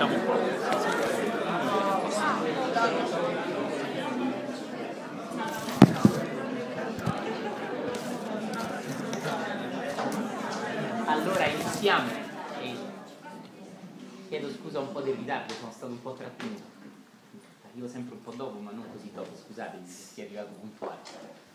Siamo po'. Allora iniziamo. Chiedo scusa un po' del ritardo, sono stato un po' trattenuto. Arrivo sempre un po' dopo, ma non così dopo, scusatemi se sia arrivato puntuale.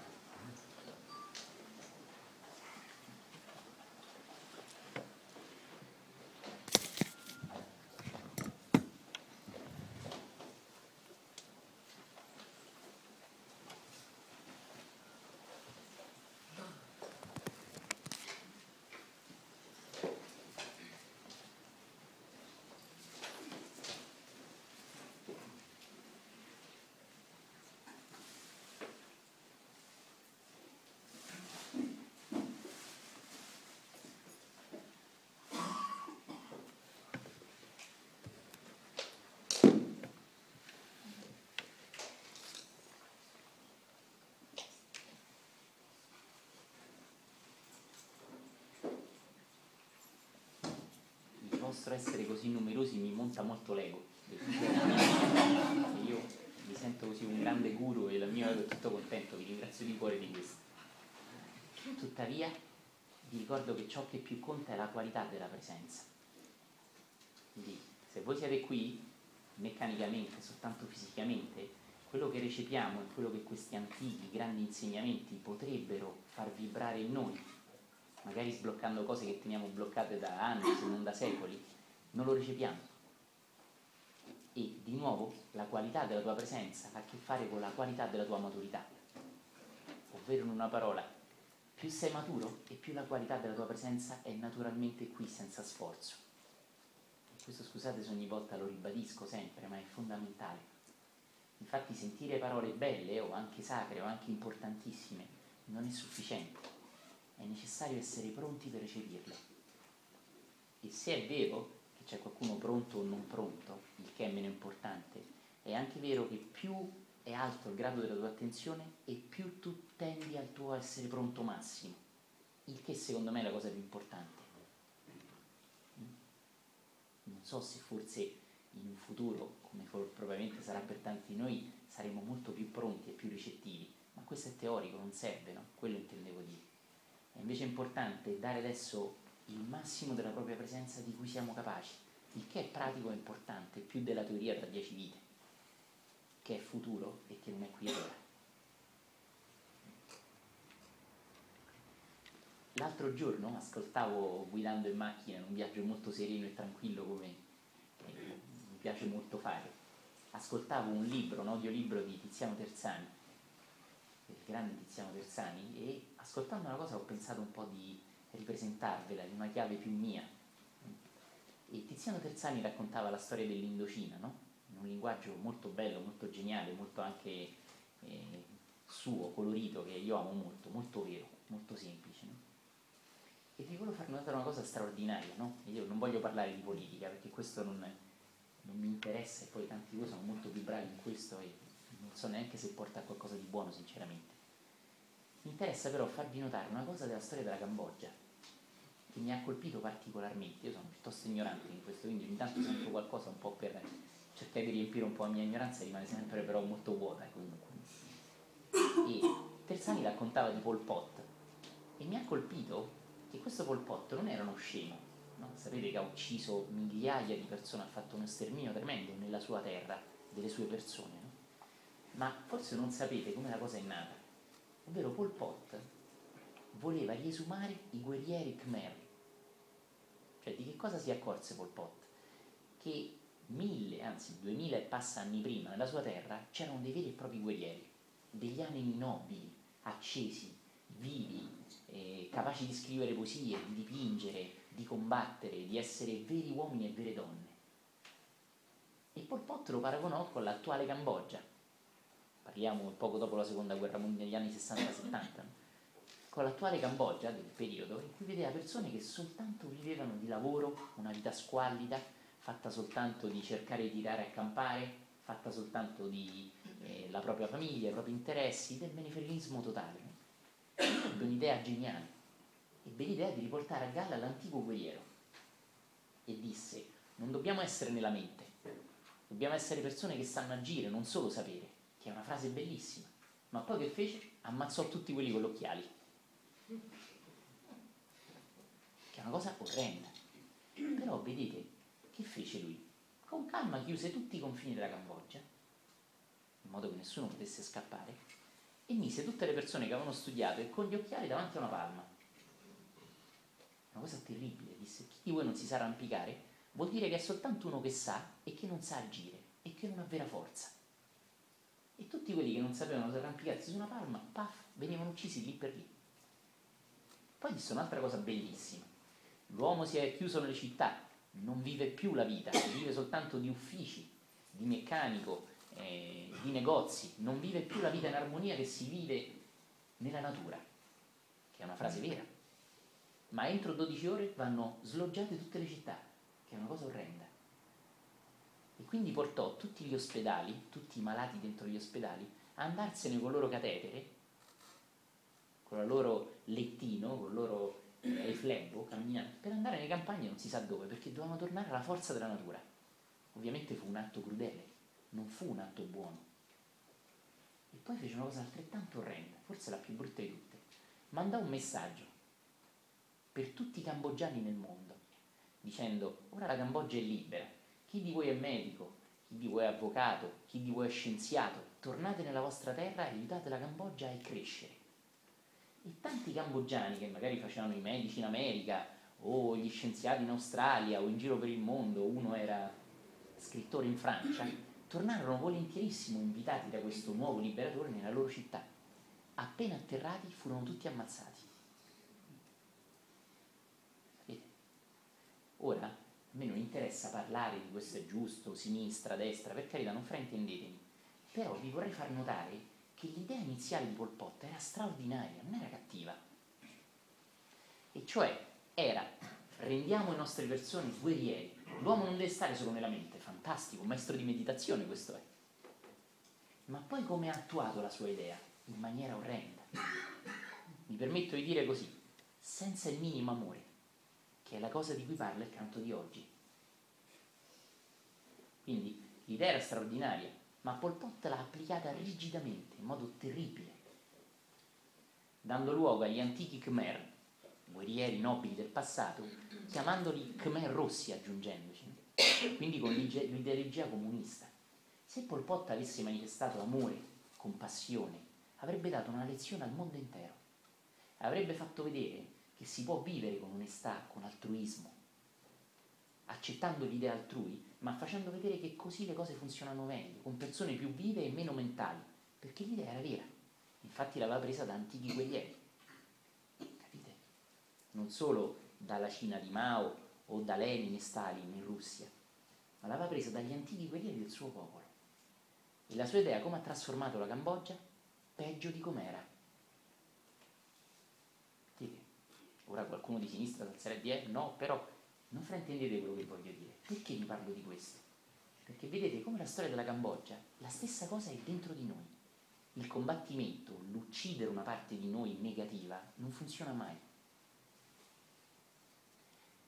Vostro essere così numerosi mi monta molto l'ego. Io mi sento così un grande guru e il mio ego è tutto contento, vi ringrazio di cuore di questo. Tuttavia vi ricordo che ciò che più conta è la qualità della presenza. Quindi se voi siete qui meccanicamente, soltanto fisicamente, quello che recepiamo e quello che questi antichi grandi insegnamenti potrebbero far vibrare in noi magari sbloccando cose che teniamo bloccate da anni, se non da secoli, non lo recepiamo. E di nuovo la qualità della tua presenza ha a che fare con la qualità della tua maturità. Ovvero in una parola, più sei maturo e più la qualità della tua presenza è naturalmente qui senza sforzo. E questo scusate se ogni volta lo ribadisco sempre, ma è fondamentale. Infatti sentire parole belle o anche sacre o anche importantissime non è sufficiente è necessario essere pronti per recepirle. E se è vero che c'è qualcuno pronto o non pronto, il che è meno importante, è anche vero che più è alto il grado della tua attenzione e più tu tendi al tuo essere pronto massimo, il che secondo me è la cosa più importante. Non so se forse in un futuro, come probabilmente sarà per tanti di noi, saremo molto più pronti e più ricettivi, ma questo è teorico, non serve, no? Quello intendevo dire. È invece importante dare adesso il massimo della propria presenza di cui siamo capaci, il che è pratico e importante, più della teoria tra dieci vite, che è futuro e che non è qui ora. L'altro giorno ascoltavo guidando in macchina in un viaggio molto sereno e tranquillo come mi piace molto fare, ascoltavo un libro, un audiolibro di Tiziano Terzani, il grande Tiziano Terzani, e ascoltando una cosa ho pensato un po' di ripresentarvela in una chiave più mia. E Tiziano Terzani raccontava la storia dell'Indocina, no? in un linguaggio molto bello, molto geniale, molto anche eh, suo, colorito, che io amo molto, molto vero, molto semplice. No? E vi volevo far notare una cosa straordinaria, no? Io non voglio parlare di politica perché questo non, non mi interessa e poi tanti di voi sono molto più bravi in questo e so neanche se porta a qualcosa di buono, sinceramente. Mi interessa però farvi notare una cosa della storia della Cambogia che mi ha colpito particolarmente. Io sono piuttosto ignorante in questo, quindi ogni tanto sento qualcosa un po' per cercare di riempire un po' la mia ignoranza, rimane sempre però molto vuota comunque. E Terzani raccontava di Pol Pot e mi ha colpito che questo Pol Pot non era uno scemo, no? sapete che ha ucciso migliaia di persone, ha fatto uno sterminio tremendo nella sua terra, delle sue persone? Ma forse non sapete come la cosa è nata, ovvero Pol Pot voleva riesumare i guerrieri Khmer. Cioè di che cosa si accorse Pol Pot? Che mille, anzi duemila e passa anni prima nella sua terra c'erano dei veri e propri guerrieri, degli animi nobili, accesi, vivi, eh, capaci di scrivere poesie, di dipingere, di combattere, di essere veri uomini e vere donne. E Pol Pot lo paragonò con l'attuale Cambogia, parliamo poco dopo la seconda guerra mondiale, negli anni 60-70, con l'attuale Cambogia del periodo in cui vedeva persone che soltanto vivevano di lavoro, una vita squallida, fatta soltanto di cercare di tirare a campare, fatta soltanto di eh, la propria famiglia, i propri interessi, del menefreghismo totale. Ebbe un'idea geniale, ebbe l'idea di riportare a galla l'antico guerriero. E disse non dobbiamo essere nella mente, dobbiamo essere persone che sanno agire, non solo sapere, che è una frase bellissima. Ma poi che fece? Ammazzò tutti quelli con gli occhiali. Che è una cosa orrenda. Però vedete, che fece lui? Con calma chiuse tutti i confini della Cambogia, in modo che nessuno potesse scappare, e mise tutte le persone che avevano studiato e con gli occhiali davanti a una palma. Una cosa terribile, disse, chi di voi non si sa arrampicare vuol dire che è soltanto uno che sa e che non sa agire e che non ha vera forza. E tutti quelli che non sapevano arrampicarsi su una palma, paf, venivano uccisi lì per lì. Poi disse un'altra cosa bellissima. L'uomo si è chiuso nelle città, non vive più la vita, vive soltanto di uffici, di meccanico, eh, di negozi, non vive più la vita in armonia che si vive nella natura, che è una frase vera. Ma entro 12 ore vanno sloggiate tutte le città, che è una cosa orrenda. E quindi portò tutti gli ospedali, tutti i malati dentro gli ospedali, a andarsene con il loro catetere, con il loro lettino, con il loro eh, camminando, per andare nelle campagne non si sa dove, perché dovevano tornare alla forza della natura. Ovviamente fu un atto crudele, non fu un atto buono. E poi fece una cosa altrettanto orrenda, forse la più brutta di tutte. Mandò un messaggio per tutti i cambogiani nel mondo, dicendo ora la Cambogia è libera, chi di voi è medico, chi di voi è avvocato, chi di voi è scienziato, tornate nella vostra terra e aiutate la Cambogia a crescere. E tanti cambogiani che magari facevano i medici in America o gli scienziati in Australia o in giro per il mondo, uno era scrittore in Francia, tornarono volentierissimo invitati da questo nuovo liberatore nella loro città. Appena atterrati furono tutti ammazzati. Ora, a me non interessa parlare di questo è giusto, sinistra, destra, per carità, non fraintendetemi, però vi vorrei far notare che l'idea iniziale di Pol Pot era straordinaria, non era cattiva. E cioè era rendiamo le nostre persone guerrieri. L'uomo non deve stare solo nella mente, fantastico, maestro di meditazione questo è. Ma poi come ha attuato la sua idea? In maniera orrenda. Mi permetto di dire così, senza il minimo amore che è la cosa di cui parla il canto di oggi. Quindi l'idea era straordinaria, ma Pol Pot l'ha applicata rigidamente, in modo terribile, dando luogo agli antichi Khmer, guerrieri nobili del passato, chiamandoli Khmer rossi aggiungendoci, quindi con l'ideologia comunista. Se Pol Pot avesse manifestato amore, compassione, avrebbe dato una lezione al mondo intero, avrebbe fatto vedere che si può vivere con onestà, con altruismo, accettando l'idea altrui, ma facendo vedere che così le cose funzionano meglio, con persone più vive e meno mentali, perché l'idea era vera. Infatti l'aveva presa da antichi guerrieri. Capite? Non solo dalla Cina di Mao o da Lenin e Stalin in Russia, ma l'aveva presa dagli antichi guerrieri del suo popolo. E la sua idea come ha trasformato la Cambogia? Peggio di com'era. Ora qualcuno di sinistra di eh, no, però non fraintendete quello che voglio dire. Perché vi parlo di questo? Perché vedete come la storia della Cambogia, la stessa cosa è dentro di noi. Il combattimento, l'uccidere una parte di noi negativa, non funziona mai.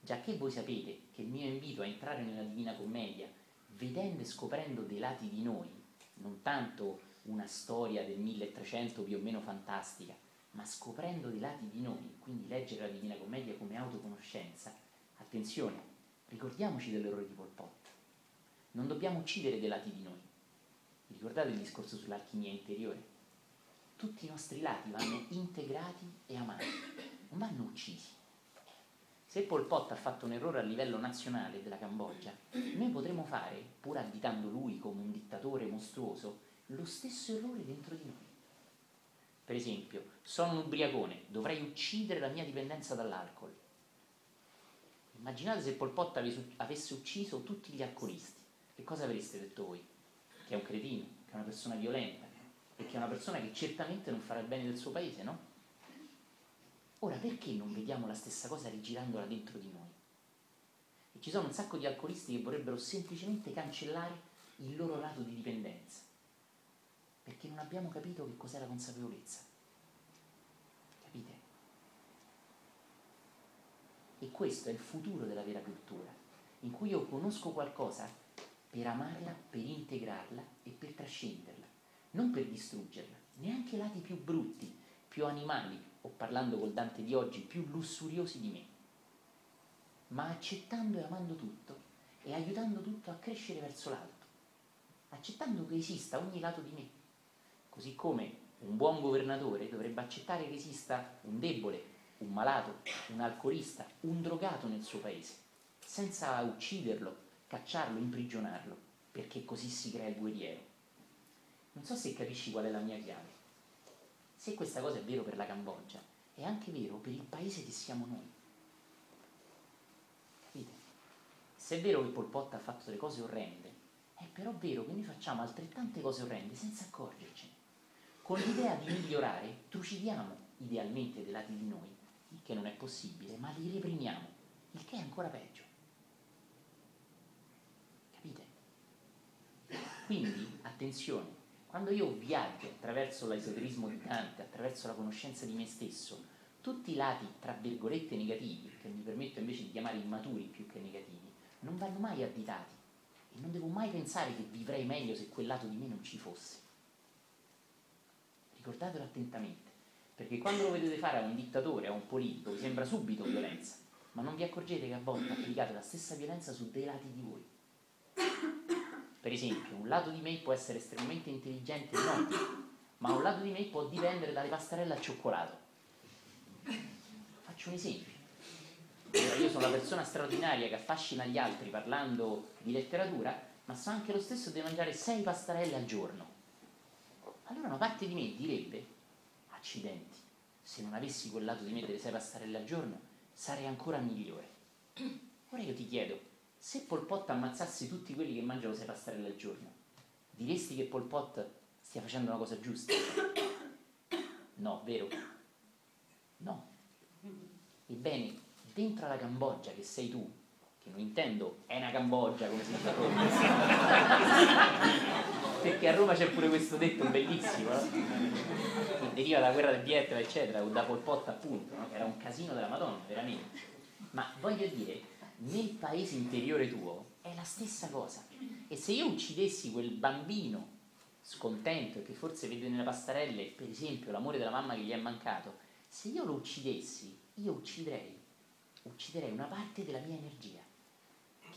Già che voi sapete che il mio invito a entrare nella Divina Commedia, vedendo e scoprendo dei lati di noi, non tanto una storia del 1300 più o meno fantastica, ma scoprendo dei lati di noi, quindi leggere la Divina Commedia come autoconoscenza, attenzione, ricordiamoci dell'errore di Pol Pot. Non dobbiamo uccidere dei lati di noi. Ricordate il discorso sull'alchimia interiore? Tutti i nostri lati vanno integrati e amati, non vanno uccisi. Se Pol Pot ha fatto un errore a livello nazionale della Cambogia, noi potremo fare, pur additando lui come un dittatore mostruoso, lo stesso errore dentro di noi. Per esempio, sono un ubriacone, dovrei uccidere la mia dipendenza dall'alcol. Immaginate se Pol Pot avesse ucciso tutti gli alcolisti. Che cosa avreste detto voi? Che è un cretino, che è una persona violenta, e che è una persona che certamente non farà il bene del suo paese, no? Ora, perché non vediamo la stessa cosa rigirandola dentro di noi? E ci sono un sacco di alcolisti che vorrebbero semplicemente cancellare il loro lato di dipendenza perché non abbiamo capito che cos'è la consapevolezza. Capite? E questo è il futuro della vera cultura. in cui io conosco qualcosa per amarla, per integrarla e per trascenderla, non per distruggerla, neanche i lati più brutti, più animali, o parlando col Dante di oggi, più lussuriosi di me, ma accettando e amando tutto e aiutando tutto a crescere verso l'alto, accettando che esista ogni lato di me, così come un buon governatore dovrebbe accettare che esista un debole, un malato, un alcolista, un drogato nel suo paese, senza ucciderlo, cacciarlo, imprigionarlo, perché così si crea il guerriero. Non so se capisci qual è la mia chiave. Se questa cosa è vero per la Cambogia, è anche vero per il paese che siamo noi. Capite? Se è vero che Pol Pot ha fatto delle cose orrende, è però vero che noi facciamo altrettante cose orrende senza accorgercene. Con l'idea di migliorare, trucidiamo idealmente dei lati di noi, il che non è possibile, ma li reprimiamo, il che è ancora peggio. Capite? Quindi, attenzione, quando io viaggio attraverso l'esoterismo di Dante, attraverso la conoscenza di me stesso, tutti i lati, tra virgolette, negativi, che mi permetto invece di chiamare immaturi più che negativi, non vanno mai additati e non devo mai pensare che vivrei meglio se quel lato di me non ci fosse ricordatelo attentamente, perché quando lo vedete fare a un dittatore, a un politico, vi sembra subito violenza, ma non vi accorgete che a volte applicate la stessa violenza su dei lati di voi. Per esempio, un lato di me può essere estremamente intelligente e noto, ma un lato di me può dipendere dalle pastarelle al cioccolato. Faccio un esempio. io sono la persona straordinaria che affascina gli altri parlando di letteratura, ma so anche lo stesso di mangiare sei pastarelle al giorno allora una parte di me direbbe, accidenti, se non avessi quel lato di me delle sei pastarelle al giorno, sarei ancora migliore. Ora io ti chiedo, se Pol Pot ammazzasse tutti quelli che mangiano sei pastarelle al giorno, diresti che Pol Pot stia facendo una cosa giusta? No, vero? No. Ebbene, dentro alla Cambogia che sei tu, che non intendo è una Cambogia come si dice a Roma, perché a Roma c'è pure questo detto bellissimo, no? che deriva dalla guerra del Vietnam, eccetera, o da Pol Pot appunto, no? era un casino della Madonna, veramente. Ma voglio dire, nel paese interiore tuo è la stessa cosa. E se io uccidessi quel bambino scontento che forse vede nelle pastarelle, per esempio, l'amore della mamma che gli è mancato, se io lo uccidessi, io ucciderei, ucciderei una parte della mia energia,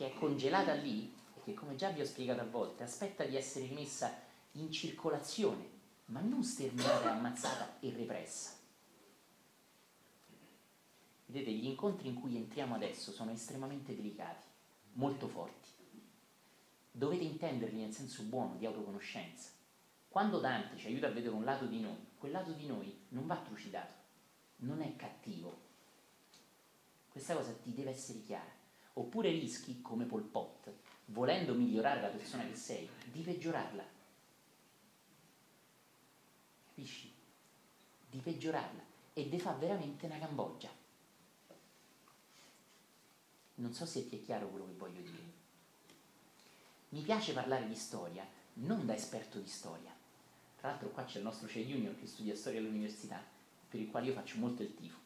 che è congelata lì che come già vi ho spiegato a volte aspetta di essere rimessa in circolazione, ma non sterminata, ammazzata e repressa. Vedete, gli incontri in cui entriamo adesso sono estremamente delicati, molto forti. Dovete intenderli nel senso buono di autoconoscenza. Quando Dante ci aiuta a vedere un lato di noi, quel lato di noi non va trucidato, non è cattivo. Questa cosa ti deve essere chiara. Oppure rischi, come Pol Pot, volendo migliorare la persona che sei, di peggiorarla. Capisci? Di peggiorarla e di fa veramente una Cambogia. Non so se ti è chiaro quello che voglio dire. Mi piace parlare di storia, non da esperto di storia. Tra l'altro qua c'è il nostro CE Junior che studia storia all'università, per il quale io faccio molto il tifo,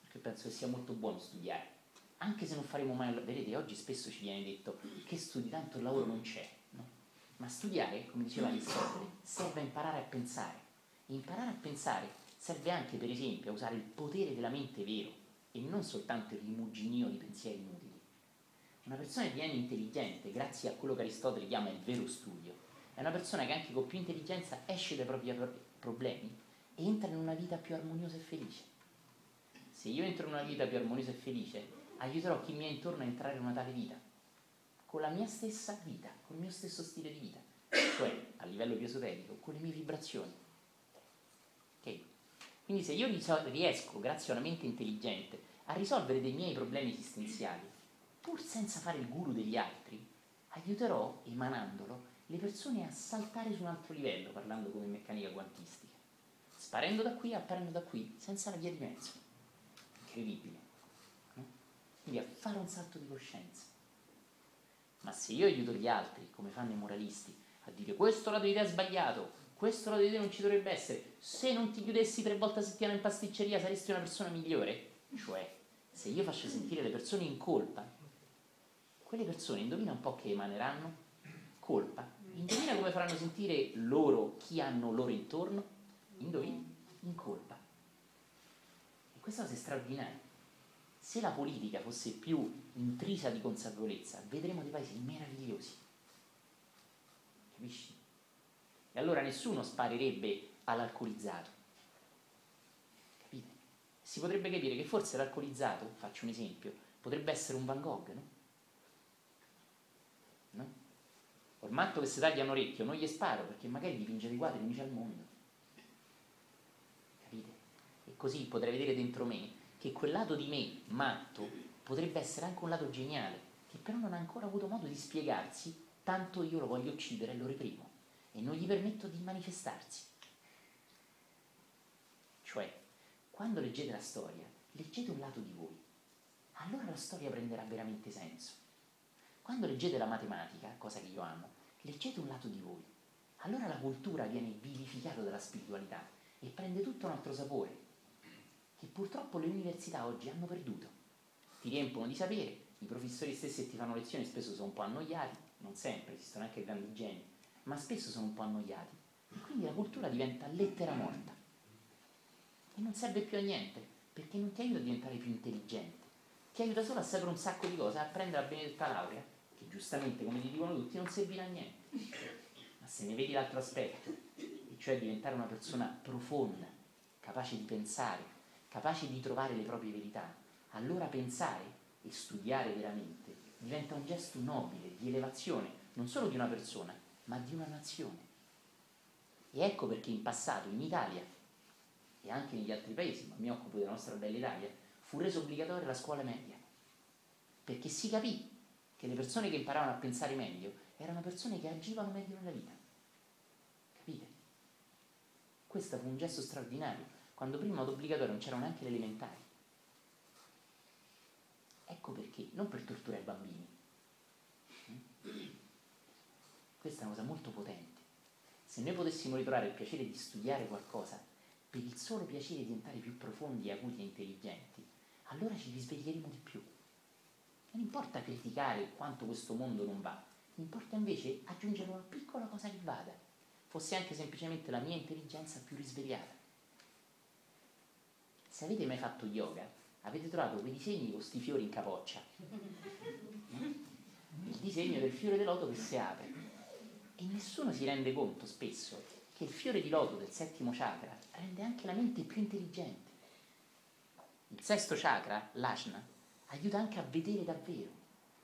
perché penso che sia molto buono studiare anche se non faremo mai, vedete, oggi spesso ci viene detto che studi tanto il lavoro non c'è, no? ma studiare, come diceva Aristotele, serve a imparare a pensare. E imparare a pensare serve anche, per esempio, a usare il potere della mente vero e non soltanto il rimuginio di pensieri inutili. Una persona che viene intelligente, grazie a quello che Aristotele chiama il vero studio, è una persona che anche con più intelligenza esce dai propri problemi e entra in una vita più armoniosa e felice. Se io entro in una vita più armoniosa e felice, aiuterò chi mi è intorno a entrare in una tale vita, con la mia stessa vita, con il mio stesso stile di vita, cioè a livello più esoterico, con le mie vibrazioni. Ok? Quindi se io riesco, grazie a una mente intelligente, a risolvere dei miei problemi esistenziali, pur senza fare il guru degli altri, aiuterò, emanandolo, le persone a saltare su un altro livello, parlando come meccanica quantistica, sparendo da qui, apparendo da qui, senza la via di mezzo. Incredibile. Quindi a fare un salto di coscienza. Ma se io aiuto gli altri, come fanno i moralisti, a dire questo lato di te è sbagliato, questo lato di te non ci dovrebbe essere, se non ti chiudessi tre volte a settimana in pasticceria saresti una persona migliore, cioè se io faccio sentire le persone in colpa, quelle persone indovina un po' che emaneranno? Colpa. Indovina come faranno sentire loro chi hanno loro intorno? Indovina? In colpa. E questa cosa è straordinaria. Se la politica fosse più intrisa di consapevolezza, vedremo dei paesi meravigliosi. Capisci? E allora nessuno sparerebbe all'alcolizzato. Capite? Si potrebbe capire che forse l'alcolizzato, faccio un esempio, potrebbe essere un Van Gogh, no? No? Col matto che si taglia un orecchio non gli sparo perché magari dipinge dei quadri unici al mondo. Capite? E così potrei vedere dentro me che quel lato di me matto potrebbe essere anche un lato geniale, che però non ha ancora avuto modo di spiegarsi, tanto io lo voglio uccidere e lo reprimo e non gli permetto di manifestarsi. Cioè, quando leggete la storia, leggete un lato di voi, allora la storia prenderà veramente senso. Quando leggete la matematica, cosa che io amo, leggete un lato di voi, allora la cultura viene vivificata dalla spiritualità e prende tutto un altro sapore che purtroppo le università oggi hanno perduto. Ti riempono di sapere, i professori stessi che ti fanno lezioni spesso sono un po' annoiati, non sempre, esistono anche grandi geni, ma spesso sono un po' annoiati. E quindi la cultura diventa lettera morta. E non serve più a niente, perché non ti aiuta a diventare più intelligente. Ti aiuta solo a sapere un sacco di cose, a prendere la benedetta laurea, che giustamente, come ti dicono tutti, non servirà a niente. Ma se ne vedi l'altro aspetto, e cioè diventare una persona profonda, capace di pensare, capaci di trovare le proprie verità, allora pensare e studiare veramente diventa un gesto nobile, di elevazione, non solo di una persona, ma di una nazione. E ecco perché in passato in Italia e anche negli altri paesi, ma mi occupo della nostra bella Italia, fu resa obbligatoria la scuola media, perché si capì che le persone che imparavano a pensare meglio erano persone che agivano meglio nella vita. Capite? Questo fu un gesto straordinario quando prima ad obbligatorio non c'erano neanche le elementari. Ecco perché, non per torturare i bambini. Questa è una cosa molto potente. Se noi potessimo ritrovare il piacere di studiare qualcosa per il solo piacere di diventare più profondi, acuti e intelligenti, allora ci risveglieremo di più. Non importa criticare quanto questo mondo non va, importa invece aggiungere una piccola cosa che vada, fosse anche semplicemente la mia intelligenza più risvegliata. Se avete mai fatto yoga, avete trovato quei disegni con questi fiori in capoccia. Il disegno del fiore di loto che si apre. E nessuno si rende conto spesso che il fiore di loto del settimo chakra rende anche la mente più intelligente. Il sesto chakra, l'ashna, aiuta anche a vedere davvero.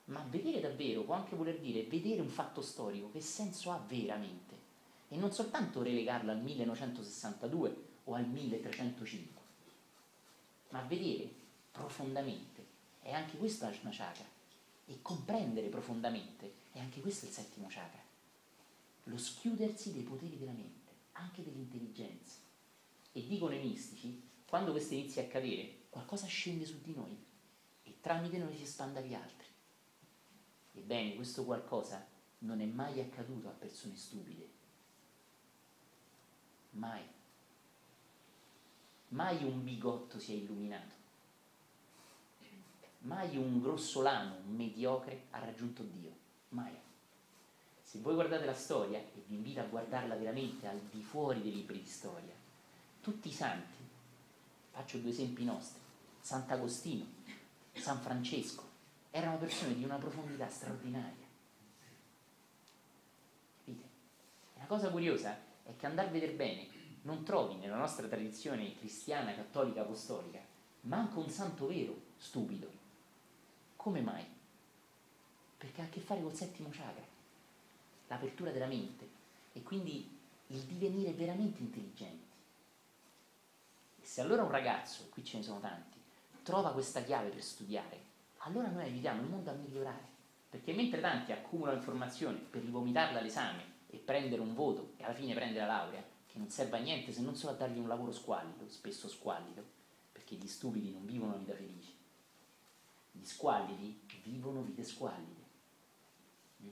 Ma vedere davvero può anche voler dire vedere un fatto storico, che senso ha veramente? E non soltanto relegarlo al 1962 o al 1305 ma vedere profondamente. E anche questo è una chakra. E comprendere profondamente è anche questo il settimo chakra. Lo schiudersi dei poteri della mente, anche dell'intelligenza. E dicono i mistici, quando questo inizia a cadere, qualcosa scende su di noi e tramite noi si espande agli altri. Ebbene, questo qualcosa non è mai accaduto a persone stupide. Mai mai un bigotto si è illuminato, mai un grossolano, un mediocre ha raggiunto Dio, mai. Se voi guardate la storia, e vi invito a guardarla veramente al di fuori dei libri di storia, tutti i santi, faccio due esempi nostri, Sant'Agostino, San Francesco, erano persone di una profondità straordinaria. Capite? La cosa curiosa è che andare a vedere bene non trovi nella nostra tradizione cristiana, cattolica, apostolica, manco un santo vero stupido. Come mai? Perché ha a che fare col settimo chakra, l'apertura della mente e quindi il divenire veramente intelligenti. E se allora un ragazzo, qui ce ne sono tanti, trova questa chiave per studiare, allora noi aiutiamo il mondo a migliorare. Perché mentre tanti accumulano informazioni per rivomitarla all'esame e prendere un voto e alla fine prendere la laurea, che non serve a niente se non solo a dargli un lavoro squallido, spesso squallido, perché gli stupidi non vivono una vita felice. Gli squallidi vivono vite squallide. Mm?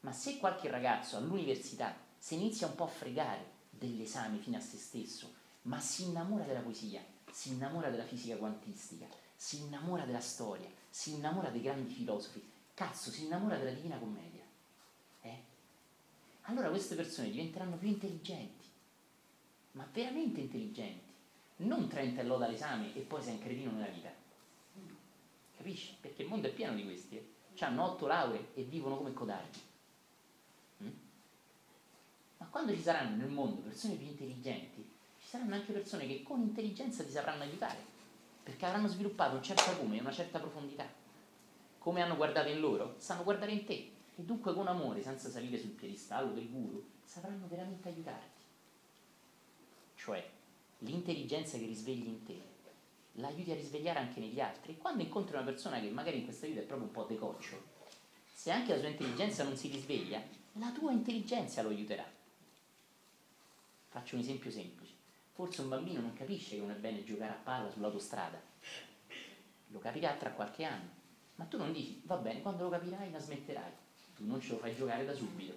Ma se qualche ragazzo all'università si inizia un po' a fregare dell'esame fino a se stesso, ma si innamora della poesia, si innamora della fisica quantistica, si innamora della storia, si innamora dei grandi filosofi, cazzo, si innamora della Divina Commedia. Eh? Allora queste persone diventeranno più intelligenti, ma veramente intelligenti. Non 30 e loda all'esame e poi sei un cretino nella vita. Capisci? Perché il mondo è pieno di questi. Eh? Hanno otto lauree e vivono come codardi. Mm? Ma quando ci saranno nel mondo persone più intelligenti, ci saranno anche persone che con intelligenza ti sapranno aiutare, perché avranno sviluppato un certo acume e una certa profondità. Come hanno guardato in loro, sanno guardare in te e dunque con amore, senza salire sul piedistallo del guru, sapranno veramente aiutarti. Cioè, l'intelligenza che risvegli in te l'aiuti a risvegliare anche negli altri. Quando incontri una persona che magari in questa vita è proprio un po' decoccio, se anche la sua intelligenza non si risveglia, la tua intelligenza lo aiuterà. Faccio un esempio semplice. Forse un bambino non capisce che non è bene giocare a palla sull'autostrada. Lo capirà tra qualche anno. Ma tu non dici, va bene, quando lo capirai la smetterai. Tu non ce lo fai giocare da subito.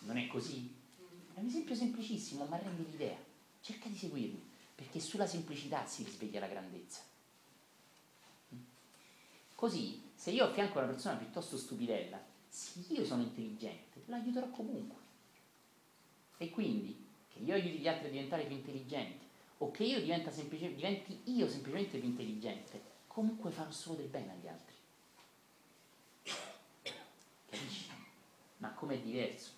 Non è così? È un esempio semplicissimo, ma rende l'idea. Cerca di seguirmi perché sulla semplicità si risveglia la grandezza. Così, se io affianco una persona piuttosto stupidella, se io sono intelligente, l'aiuterò comunque. E quindi, che io aiuti gli altri a diventare più intelligenti, o che io semplice, diventi io semplicemente più intelligente, comunque farò solo del bene agli altri. Capisci? Ma com'è diverso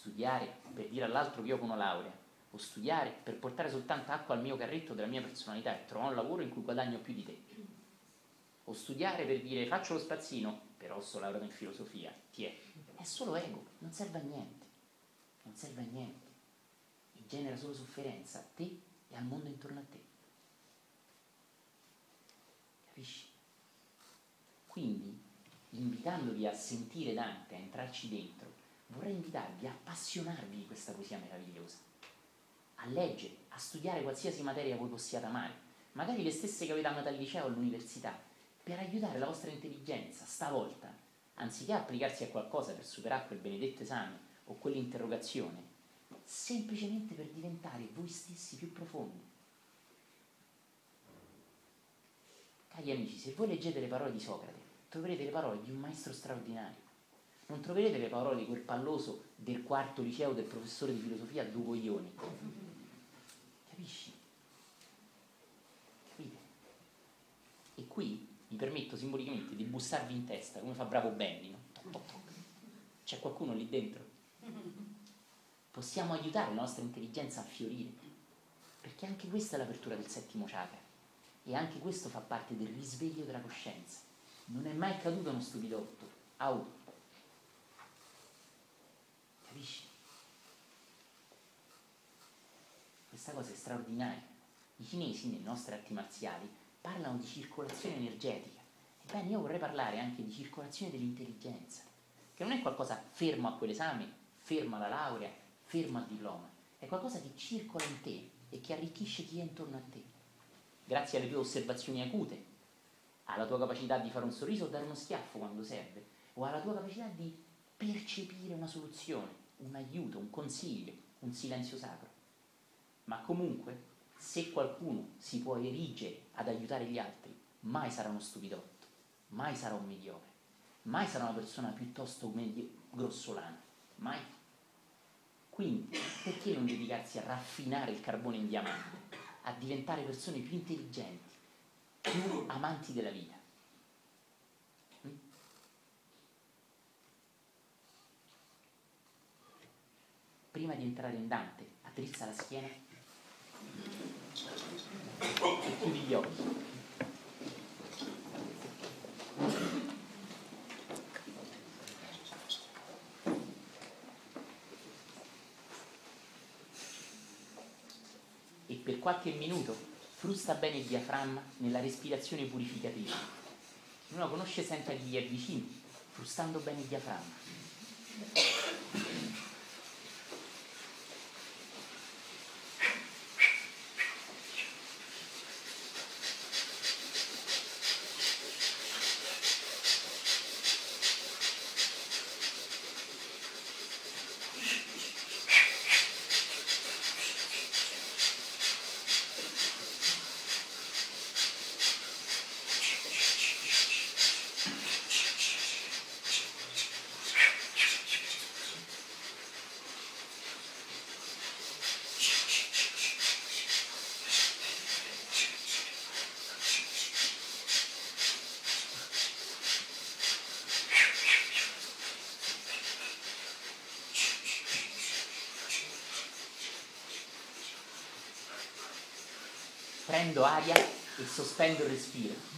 studiare per dire all'altro che io ho una laurea o studiare per portare soltanto acqua al mio carretto della mia personalità e trovare un lavoro in cui guadagno più di te. O studiare per dire faccio lo spazzino, però sto laureato in filosofia, ti è. È solo ego, non serve a niente. Non serve a niente. E genera solo sofferenza a te e al mondo intorno a te. Capisci? Quindi, invitandovi a sentire Dante, a entrarci dentro, vorrei invitarvi a appassionarvi di questa poesia meravigliosa a leggere, a studiare qualsiasi materia voi possiate amare, magari le stesse che avete amato al liceo o all'università, per aiutare la vostra intelligenza, stavolta, anziché applicarsi a qualcosa per superare quel benedetto esame o quell'interrogazione, semplicemente per diventare voi stessi più profondi. Cari amici, se voi leggete le parole di Socrate, troverete le parole di un maestro straordinario. Non troverete le parole di quel palloso del quarto liceo del professore di filosofia Dugo Ioni Capisci? Capite? E qui vi permetto simbolicamente di bussarvi in testa, come fa bravo Benny, no? C'è qualcuno lì dentro? Possiamo aiutare la nostra intelligenza a fiorire, perché anche questa è l'apertura del settimo chakra e anche questo fa parte del risveglio della coscienza. Non è mai caduto uno stupidotto. Au. Capisci? Questa cosa è straordinaria. I cinesi, nelle nostre arti marziali, parlano di circolazione energetica. Ebbene, io vorrei parlare anche di circolazione dell'intelligenza, che non è qualcosa fermo a quell'esame, fermo alla laurea, fermo al diploma. È qualcosa che circola in te e che arricchisce chi è intorno a te. Grazie alle tue osservazioni acute, alla tua capacità di fare un sorriso o dare uno schiaffo quando serve, o alla tua capacità di percepire una soluzione, un aiuto, un consiglio, un silenzio sacro. Ma comunque, se qualcuno si può erigere ad aiutare gli altri, mai sarà uno stupidotto, mai sarà un mediocre, mai sarà una persona piuttosto medio- grossolana, mai. Quindi, perché non dedicarsi a raffinare il carbone in diamante, a diventare persone più intelligenti, più amanti della vita? Mm? Prima di entrare in Dante, addrizza la schiena e chiudi gli occhi. E per qualche minuto frusta bene il diaframma nella respirazione purificatrice. Chi non la conosce sente chi è vicino, frustando bene il diaframma. Prendo aria e sospendo il respiro.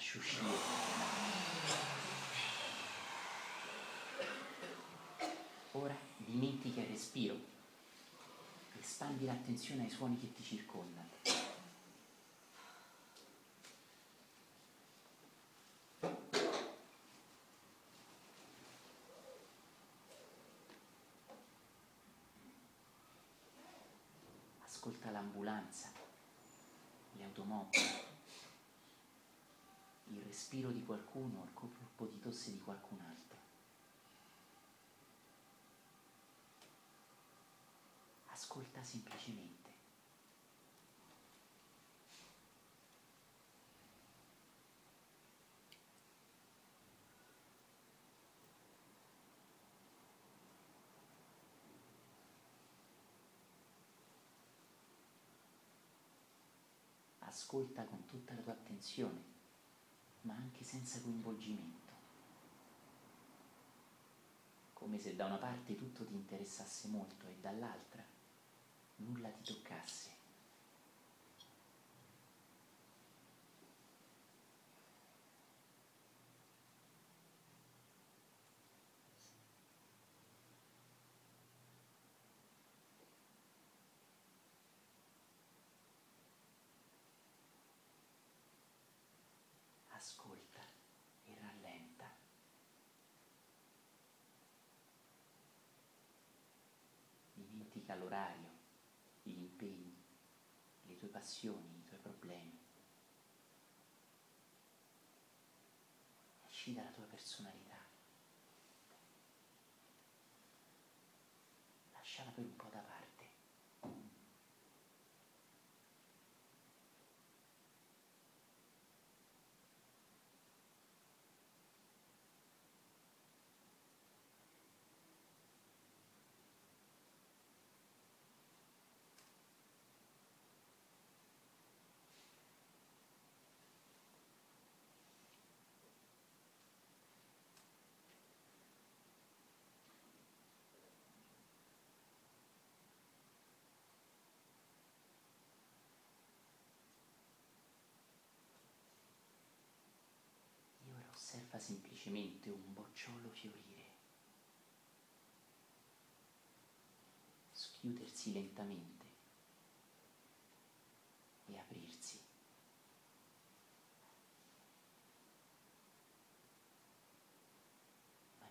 Lascio uscire. Ora dimentica il respiro, espandi l'attenzione ai suoni che ti circondano. Ascolta l'ambulanza, le automobili il respiro di qualcuno, il colpo di tosse di qualcun altro. Ascolta semplicemente. Ascolta con tutta la tua attenzione ma anche senza coinvolgimento, come se da una parte tutto ti interessasse molto e dall'altra nulla ti toccasse. ascolta e rallenta. Dimentica l'orario, gli impegni, le tue passioni, i tuoi problemi. Esci dalla tua personalità. Lasciala per un po' da parte. osserva semplicemente un bocciolo fiorire, schiudersi lentamente e aprirsi.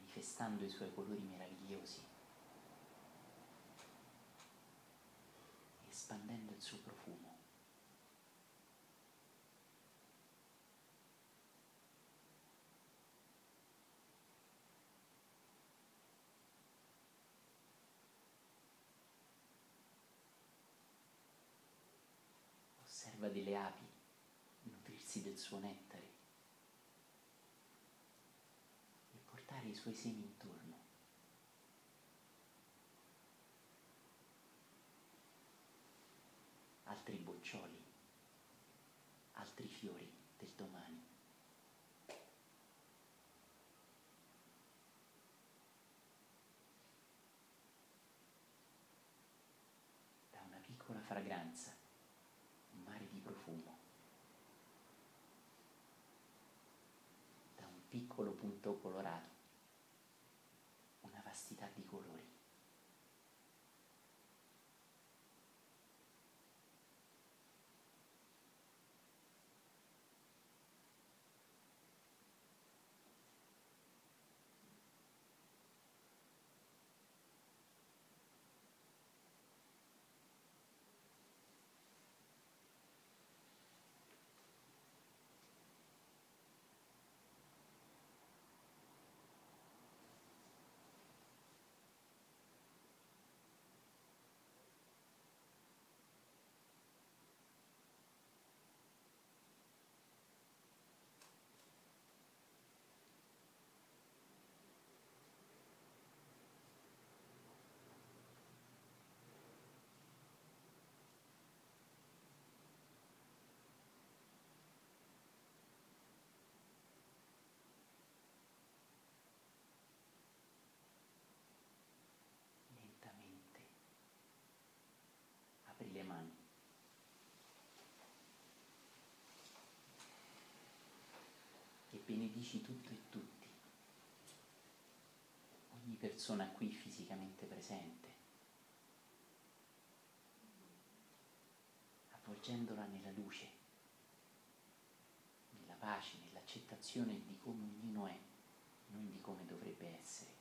manifestando i suoi colori meravigliosi, espandendo il suo profumo. Osserva delle api nutrirsi del suo nettare e portare i suoi semi intorno. Altri boccioli, altri fiori del domani. Da una piccola fragranza piccolo punto colorato, una vastità di colori. Amici tutto e tutti, ogni persona qui fisicamente presente, avvolgendola nella luce, nella pace, nell'accettazione di come ognuno è, non di come dovrebbe essere.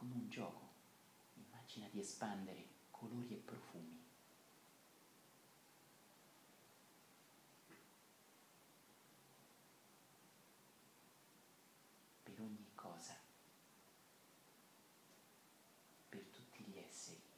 come un gioco, immagina di espandere colori e profumi. Per ogni cosa, per tutti gli esseri.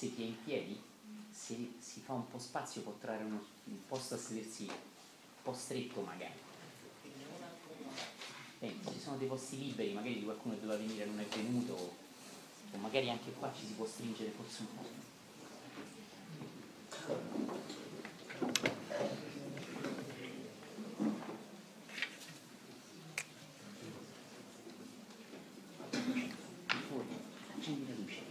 È in piedi, se si fa un po' spazio può trovare uno, un posto a sedersi un po' stretto magari. Eh, ci sono dei posti liberi, magari qualcuno doveva venire e non è venuto, o magari anche qua ci si può stringere forse un po'. Fuori, accendi la luce.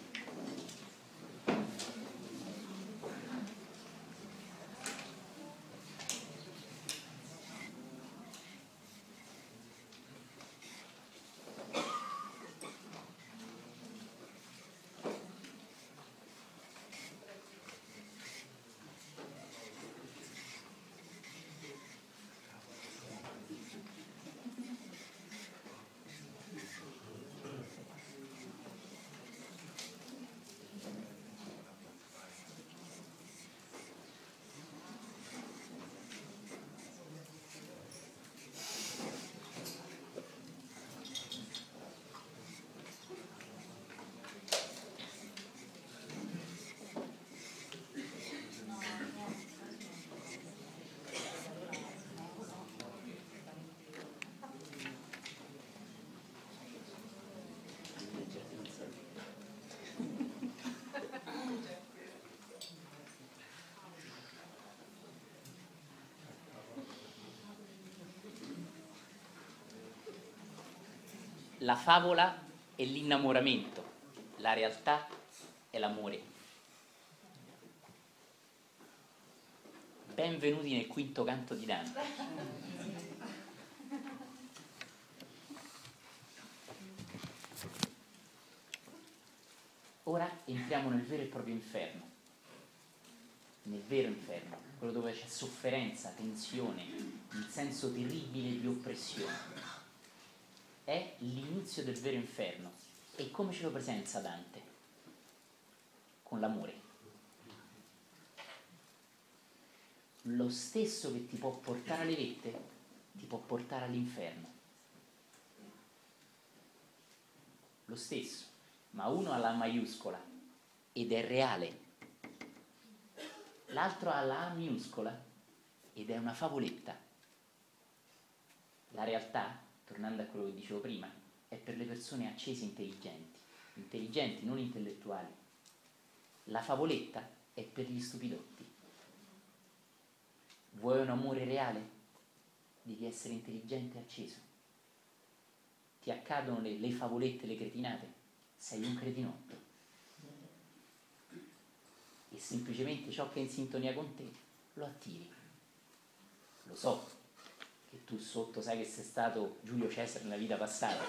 La favola è l'innamoramento, la realtà è l'amore. Benvenuti nel quinto canto di Dante. Ora entriamo nel vero e proprio inferno, nel vero inferno, quello dove c'è sofferenza, tensione, un senso terribile di oppressione l'inizio del vero inferno. E come ce lo presenta Dante? Con l'amore. Lo stesso che ti può portare alle vette, ti può portare all'inferno. Lo stesso, ma uno ha la maiuscola ed è reale. L'altro ha la minuscola ed è una favoletta. La realtà tornando a quello che dicevo prima, è per le persone accese intelligenti, intelligenti, non intellettuali. La favoletta è per gli stupidotti. Vuoi un amore reale? Devi essere intelligente e acceso. Ti accadono le, le favolette, le cretinate? Sei un cretinotto. E semplicemente ciò che è in sintonia con te lo attiri. Lo so, che tu sotto sai che sei stato Giulio Cesare nella vita passata.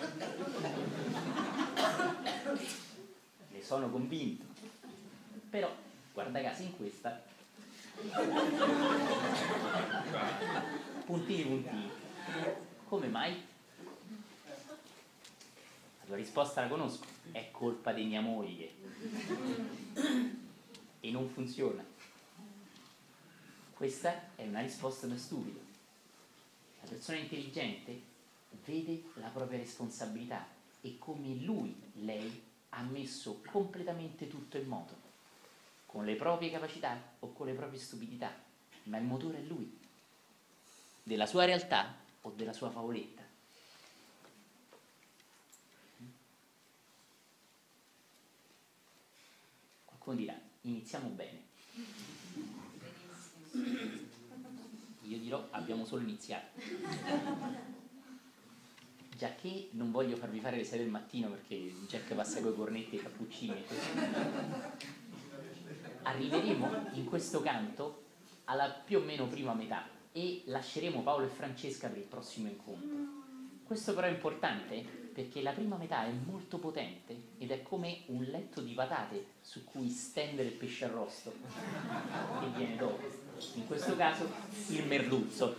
Ne sono convinto. Però, guarda caso, in questa puntini puntini. Come mai? La tua risposta la conosco, è colpa di mia moglie. E non funziona. Questa è una risposta da stupido. Persona intelligente vede la propria responsabilità e come lui, lei, ha messo completamente tutto in moto, con le proprie capacità o con le proprie stupidità, ma il motore è lui, della sua realtà o della sua favoletta. Qualcuno dirà, iniziamo bene. Io dirò, abbiamo solo iniziato già che non voglio farvi fare le 6 del mattino perché Jack passa con i cornetti e i cappuccini. Arriveremo in questo canto alla più o meno prima metà e lasceremo Paolo e Francesca per il prossimo incontro. Questo però è importante perché la prima metà è molto potente ed è come un letto di patate su cui stendere il pesce arrosto che viene dopo. In questo caso il merluzzo.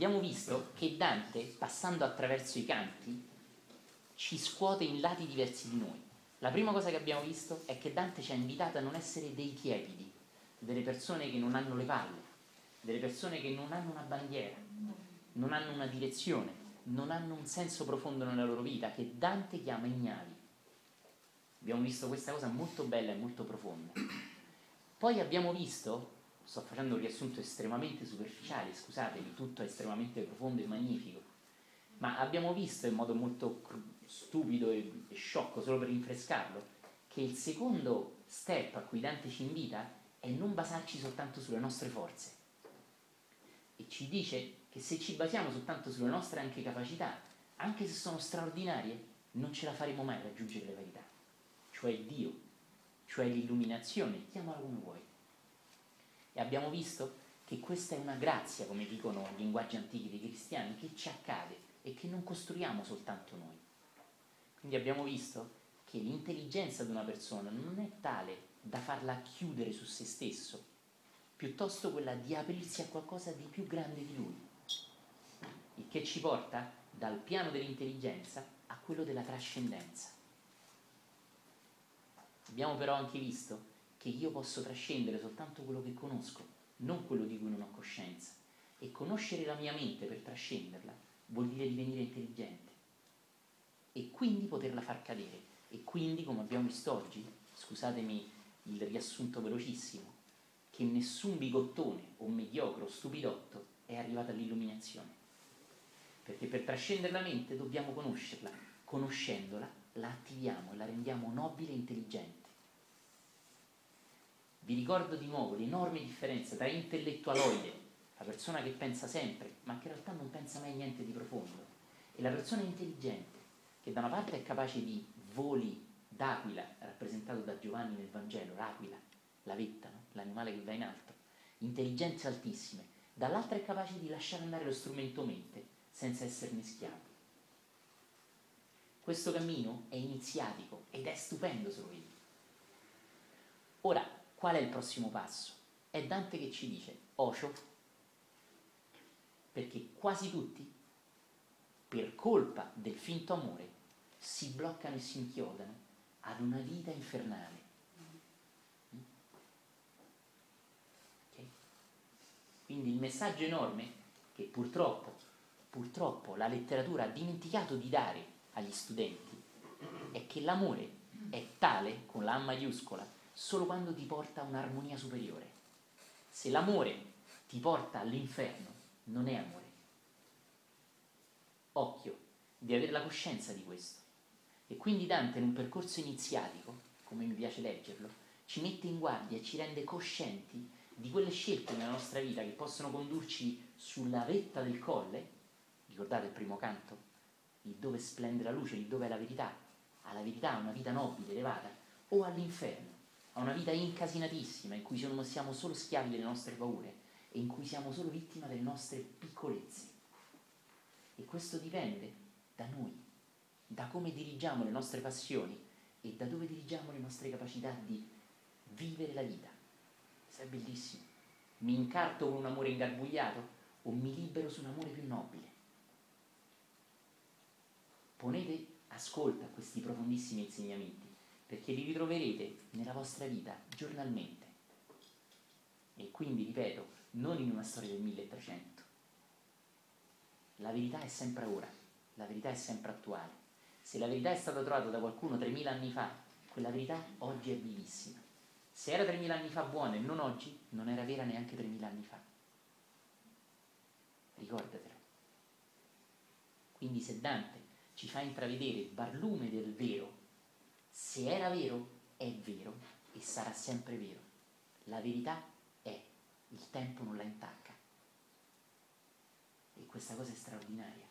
abbiamo visto che Dante, passando attraverso i canti, ci scuote in lati diversi di noi. La prima cosa che abbiamo visto è che Dante ci ha invitato a non essere dei tiepidi, delle persone che non hanno le palle, delle persone che non hanno una bandiera, non hanno una direzione, non hanno un senso profondo nella loro vita, che Dante chiama ignavi. Abbiamo visto questa cosa molto bella e molto profonda. Poi abbiamo visto sto facendo un riassunto estremamente superficiale, scusatemi, tutto è estremamente profondo e magnifico, ma abbiamo visto in modo molto stupido e, sciocco, solo per rinfrescarlo, che il secondo step a cui Dante ci invita è non basarci soltanto sulle nostre forze. E ci dice che se ci basiamo soltanto sulle nostre anche capacità, anche se sono straordinarie, non ce la faremo mai a raggiungere le verità, cioè Dio, cioè l'illuminazione, chiamala come vuoi. E abbiamo visto che questa è una grazia, come dicono i linguaggi antichi dei cristiani, che ci accade e che non costruiamo soltanto noi. Quindi abbiamo visto che l'intelligenza di una persona non è tale da farla chiudere su se stesso, piuttosto quella di aprirsi a qualcosa di più grande di lui, il che ci porta dal piano dell'intelligenza a quello della trascendenza. Abbiamo però anche visto che io posso trascendere soltanto quello che conosco, non quello di cui non ho coscienza. E conoscere la mia mente per trascenderla vuol dire divenire intelligente e quindi poterla far cadere. E quindi, come abbiamo visto oggi, scusatemi il riassunto velocissimo, che nessun bigottone o mediocro o stupidotto è arrivato all'illuminazione. Perché per trascendere la mente dobbiamo conoscerla, conoscendola la attiviamo e la rendiamo nobile e intelligente. Vi ricordo di nuovo l'enorme differenza tra intellettualoide, la persona che pensa sempre, ma che in realtà non pensa mai niente di profondo, e la persona intelligente, che da una parte è capace di voli d'aquila, rappresentato da Giovanni nel Vangelo, l'aquila, la vetta, no? l'animale che va in alto, intelligenze altissime, dall'altra è capace di lasciare andare lo strumento mente senza esserne schiavo. Questo cammino è iniziatico ed è stupendo se lo vedi. Ora, Qual è il prossimo passo? È Dante che ci dice, ocio, perché quasi tutti, per colpa del finto amore, si bloccano e si inchiodano ad una vita infernale. Okay? Quindi il messaggio enorme che purtroppo, purtroppo la letteratura ha dimenticato di dare agli studenti è che l'amore è tale, con la A maiuscola, solo quando ti porta a un'armonia superiore. Se l'amore ti porta all'inferno, non è amore. Occhio, di avere la coscienza di questo. E quindi Dante in un percorso iniziatico, come mi piace leggerlo, ci mette in guardia e ci rende coscienti di quelle scelte nella nostra vita che possono condurci sulla vetta del colle, ricordate il primo canto, lì dove splende la luce, lì dove è la verità, alla verità, a una vita nobile, elevata, o all'inferno, a una vita incasinatissima in cui siamo solo schiavi delle nostre paure e in cui siamo solo vittima delle nostre piccolezze. E questo dipende da noi, da come dirigiamo le nostre passioni e da dove dirigiamo le nostre capacità di vivere la vita. Questo bellissimo. Mi incarto con un amore ingarbugliato o mi libero su un amore più nobile? Ponete ascolto a questi profondissimi insegnamenti perché li ritroverete nella vostra vita giornalmente. E quindi, ripeto, non in una storia del 1300. La verità è sempre ora, la verità è sempre attuale. Se la verità è stata trovata da qualcuno 3000 anni fa, quella verità oggi è vivissima. Se era 3000 anni fa buona e non oggi, non era vera neanche 3000 anni fa. Ricordatelo. Quindi se Dante ci fa intravedere il barlume del vero se era vero, è vero e sarà sempre vero. La verità è, il tempo non la intacca. E questa cosa è straordinaria.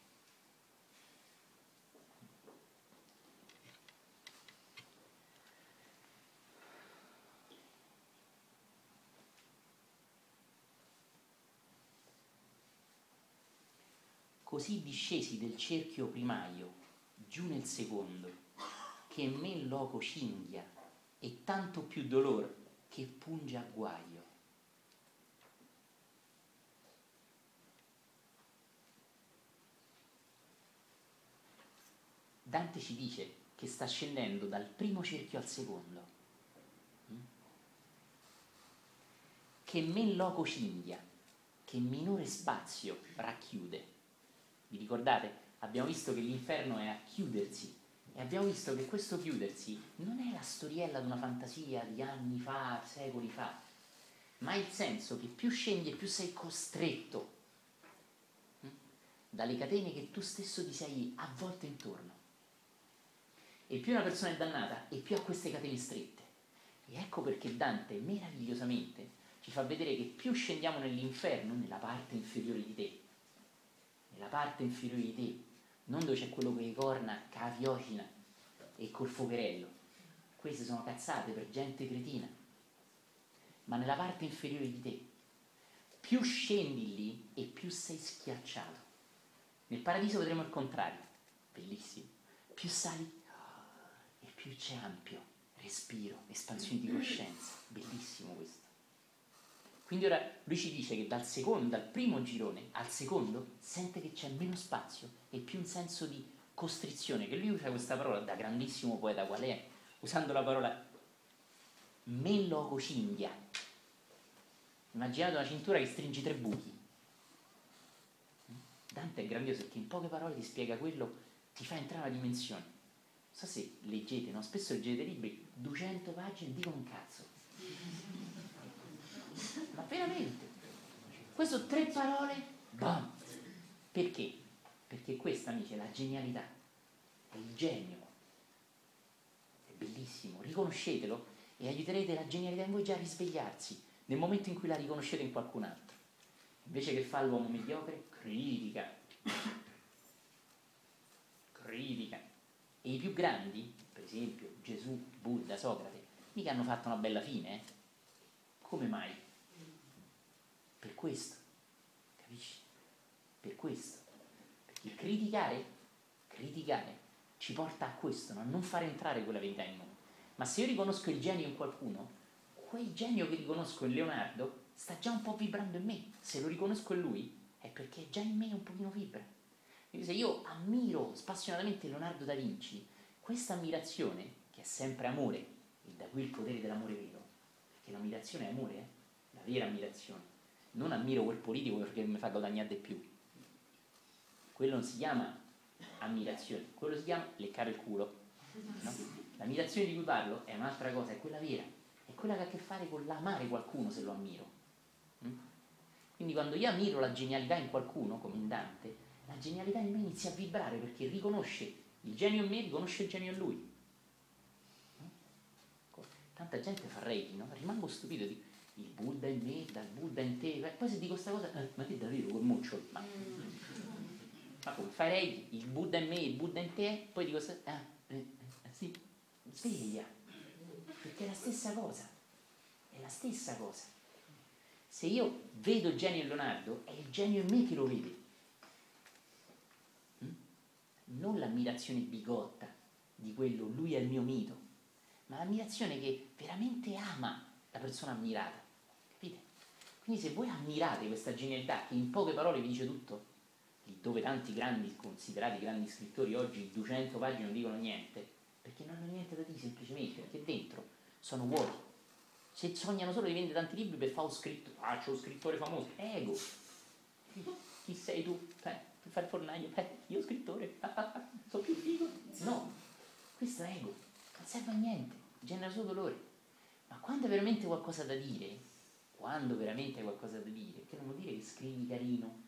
Così discesi del cerchio primario giù nel secondo che men loco cinghia e tanto più dolor che punge a guaio. Dante ci dice che sta scendendo dal primo cerchio al secondo, mm? che men loco cinghia, che minore spazio racchiude. Vi ricordate? Abbiamo visto che l'inferno è a chiudersi e abbiamo visto che questo chiudersi non è la storiella di una fantasia di anni fa, secoli fa, ma il senso che più scendi e più sei costretto hm, dalle catene che tu stesso ti sei avvolto intorno. E più una persona è dannata e più ha queste catene strette. E ecco perché Dante meravigliosamente ci fa vedere che più scendiamo nell'inferno, nella parte inferiore di te, nella parte inferiore di te, non dove c'è quello con le corna, caviocina e col fuocherello. Queste sono cazzate per gente cretina. Ma nella parte inferiore di te, più scendi lì e più sei schiacciato. Nel paradiso vedremo il contrario, bellissimo. Più sali e più c'è ampio respiro, espansione di coscienza, bellissimo questo. Quindi ora lui ci dice che dal, secondo, dal primo girone al secondo sente che c'è meno spazio e più un senso di costrizione, che lui usa questa parola da grandissimo poeta qual è, usando la parola mellococinghia. Immaginate una cintura che stringe tre buchi. Dante è grandioso perché in poche parole ti spiega quello, ti fa entrare una dimensione. Non so se leggete, no? spesso leggete libri, 200 pagine dicono un cazzo ma veramente. Queste sono tre parole, bam. Perché? Perché questa, amici, è la genialità, è il genio. È bellissimo, riconoscetelo e aiuterete la genialità in voi già a risvegliarsi nel momento in cui la riconoscete in qualcun altro. Invece che fa l'uomo mediocre, critica. Critica. E i più grandi, per esempio Gesù, Buddha, Socrate, mica hanno fatto una bella fine, eh? Come mai? Per questo, capisci? Per questo. Perché criticare, criticare ci porta a questo, no? a non far entrare quella verità in noi. Ma se io riconosco il genio in qualcuno, quel genio che riconosco in Leonardo sta già un po' vibrando in me. Se lo riconosco in lui, è perché già in me un pochino vibra. Quindi se io ammiro spassionatamente Leonardo da Vinci, questa ammirazione, che è sempre amore, e da qui il potere dell'amore vero, perché l'ammirazione è amore, eh? la vera ammirazione, non ammiro quel politico perché mi fa guadagnare di più. Quello non si chiama ammirazione, quello si chiama leccare il culo. No? L'ammirazione di cui parlo è un'altra cosa, è quella vera, è quella che ha a che fare con l'amare qualcuno se lo ammiro. Mm? Quindi quando io ammiro la genialità in qualcuno, come in Dante, la genialità in me inizia a vibrare perché riconosce il genio in me, riconosce il genio in lui. Tanta gente fa reiki, no? Rimango stupito di il Buddha in me, dal Buddha in te, poi se dico questa cosa, eh, ma che davvero muccio? Ma, ma come farei il Buddha in me, il Buddha in te, poi dico, ah, eh, eh, sì, sveglia, perché è la stessa cosa, è la stessa cosa. Se io vedo il genio in Leonardo, è il genio in me che lo vede, mm? non l'ammirazione bigotta di quello, lui è il mio mito, ma l'ammirazione che veramente ama la persona ammirata. Quindi se voi ammirate questa genialità che in poche parole vi dice tutto, dove tanti grandi, considerati grandi scrittori oggi 200 pagine non dicono niente, perché non hanno niente da dire semplicemente, perché dentro sono vuoti. Se sognano solo di vendere tanti libri per fare un scritto, ah, c'è un scrittore famoso, ego. Chi sei tu? Eh, per fare il fornaio? Eh, io scrittore, sono più figo. No, questo è ego, non serve a niente, genera solo dolore. Ma quando hai veramente qualcosa da dire, quando veramente hai qualcosa da dire, che non vuol dire che scrivi carino,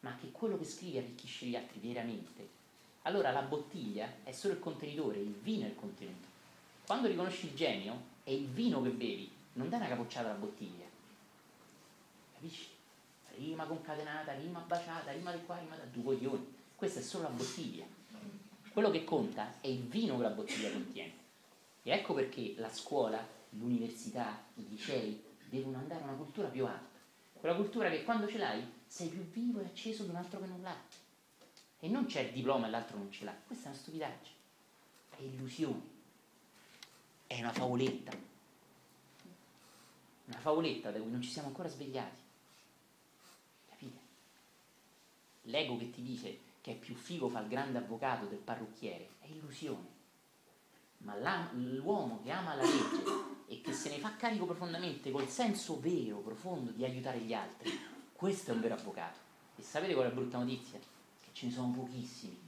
ma che quello che scrivi arricchisce gli altri veramente, allora la bottiglia è solo il contenitore, il vino è il contenuto. Quando riconosci il genio, è il vino che bevi, non dai una capocciata alla bottiglia. Capisci? Rima concatenata, rima baciata, rima di qua, rima da due coglioni. Questa è solo la bottiglia. Quello che conta è il vino che la bottiglia contiene. E ecco perché la scuola, l'università, i licei devono andare a una cultura più alta. Quella cultura che quando ce l'hai sei più vivo e acceso di un altro che non l'ha. E non c'è il diploma e l'altro non ce l'ha. Questa è una stupidaggine. È illusione. È una favoletta. Una favoletta da cui non ci siamo ancora svegliati. Capite? L'ego che ti dice che è più figo fa il grande avvocato del parrucchiere è illusione. Ma l'uomo che ama la legge e che se ne fa carico profondamente col senso vero, profondo di aiutare gli altri, questo è un vero avvocato. E sapete qual è la brutta notizia? Che ce ne sono pochissimi.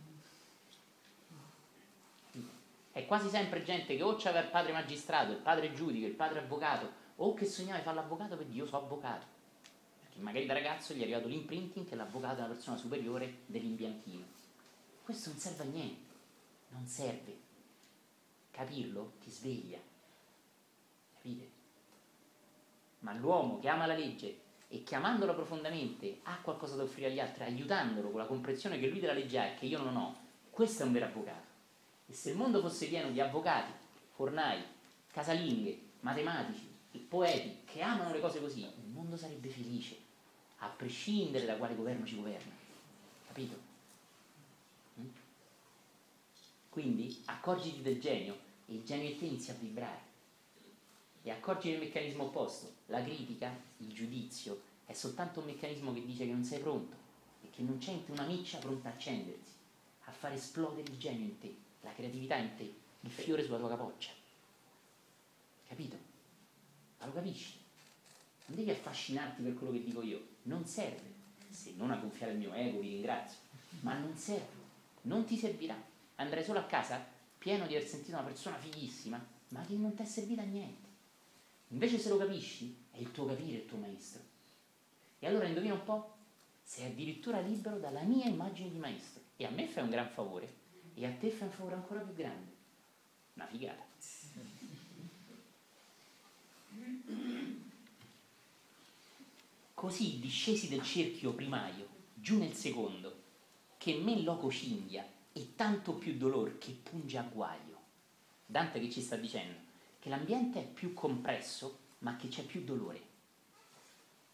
È quasi sempre gente che o c'aveva il padre magistrato, il padre giudice, il padre avvocato, o che sognava di fare l'avvocato perché io so avvocato. Perché magari da ragazzo gli è arrivato l'imprinting che l'avvocato è una persona superiore dell'imbianchino. Questo non serve a niente, non serve. Capirlo ti sveglia. Capite? Ma l'uomo che ama la legge e chiamandolo profondamente ha qualcosa da offrire agli altri, aiutandolo con la comprensione che lui della legge ha e che io non ho, questo è un vero avvocato. E se il mondo fosse pieno di avvocati, fornai, casalinghe, matematici, poeti che amano le cose così, il mondo sarebbe felice, a prescindere da quale governo ci governa. Capito? Mm? Quindi accorgiti del genio il genio in te inizia a vibrare. E accorgi del meccanismo opposto. La critica, il giudizio, è soltanto un meccanismo che dice che non sei pronto e che non c'è una miccia pronta a accendersi, a far esplodere il genio in te la creatività in te, il fiore sulla tua capoccia. Capito? Ma lo capisci? Non devi affascinarti per quello che dico io, non serve, se non a gonfiare il mio ego, vi ringrazio, ma non serve, non ti servirà. Andrai solo a casa pieno di aver sentito una persona fighissima, ma che non ti è servita a niente. Invece se lo capisci, è il tuo capire il tuo maestro. E allora indovina un po'? Sei addirittura libero dalla mia immagine di maestro. E a me fai un gran favore, e a te fa un favore ancora più grande. Una figata. Così discesi del cerchio primario, giù nel secondo, che me loco cinghia e tanto più dolor che punge a guaio. Dante che ci sta dicendo? Che l'ambiente è più compresso, ma che c'è più dolore.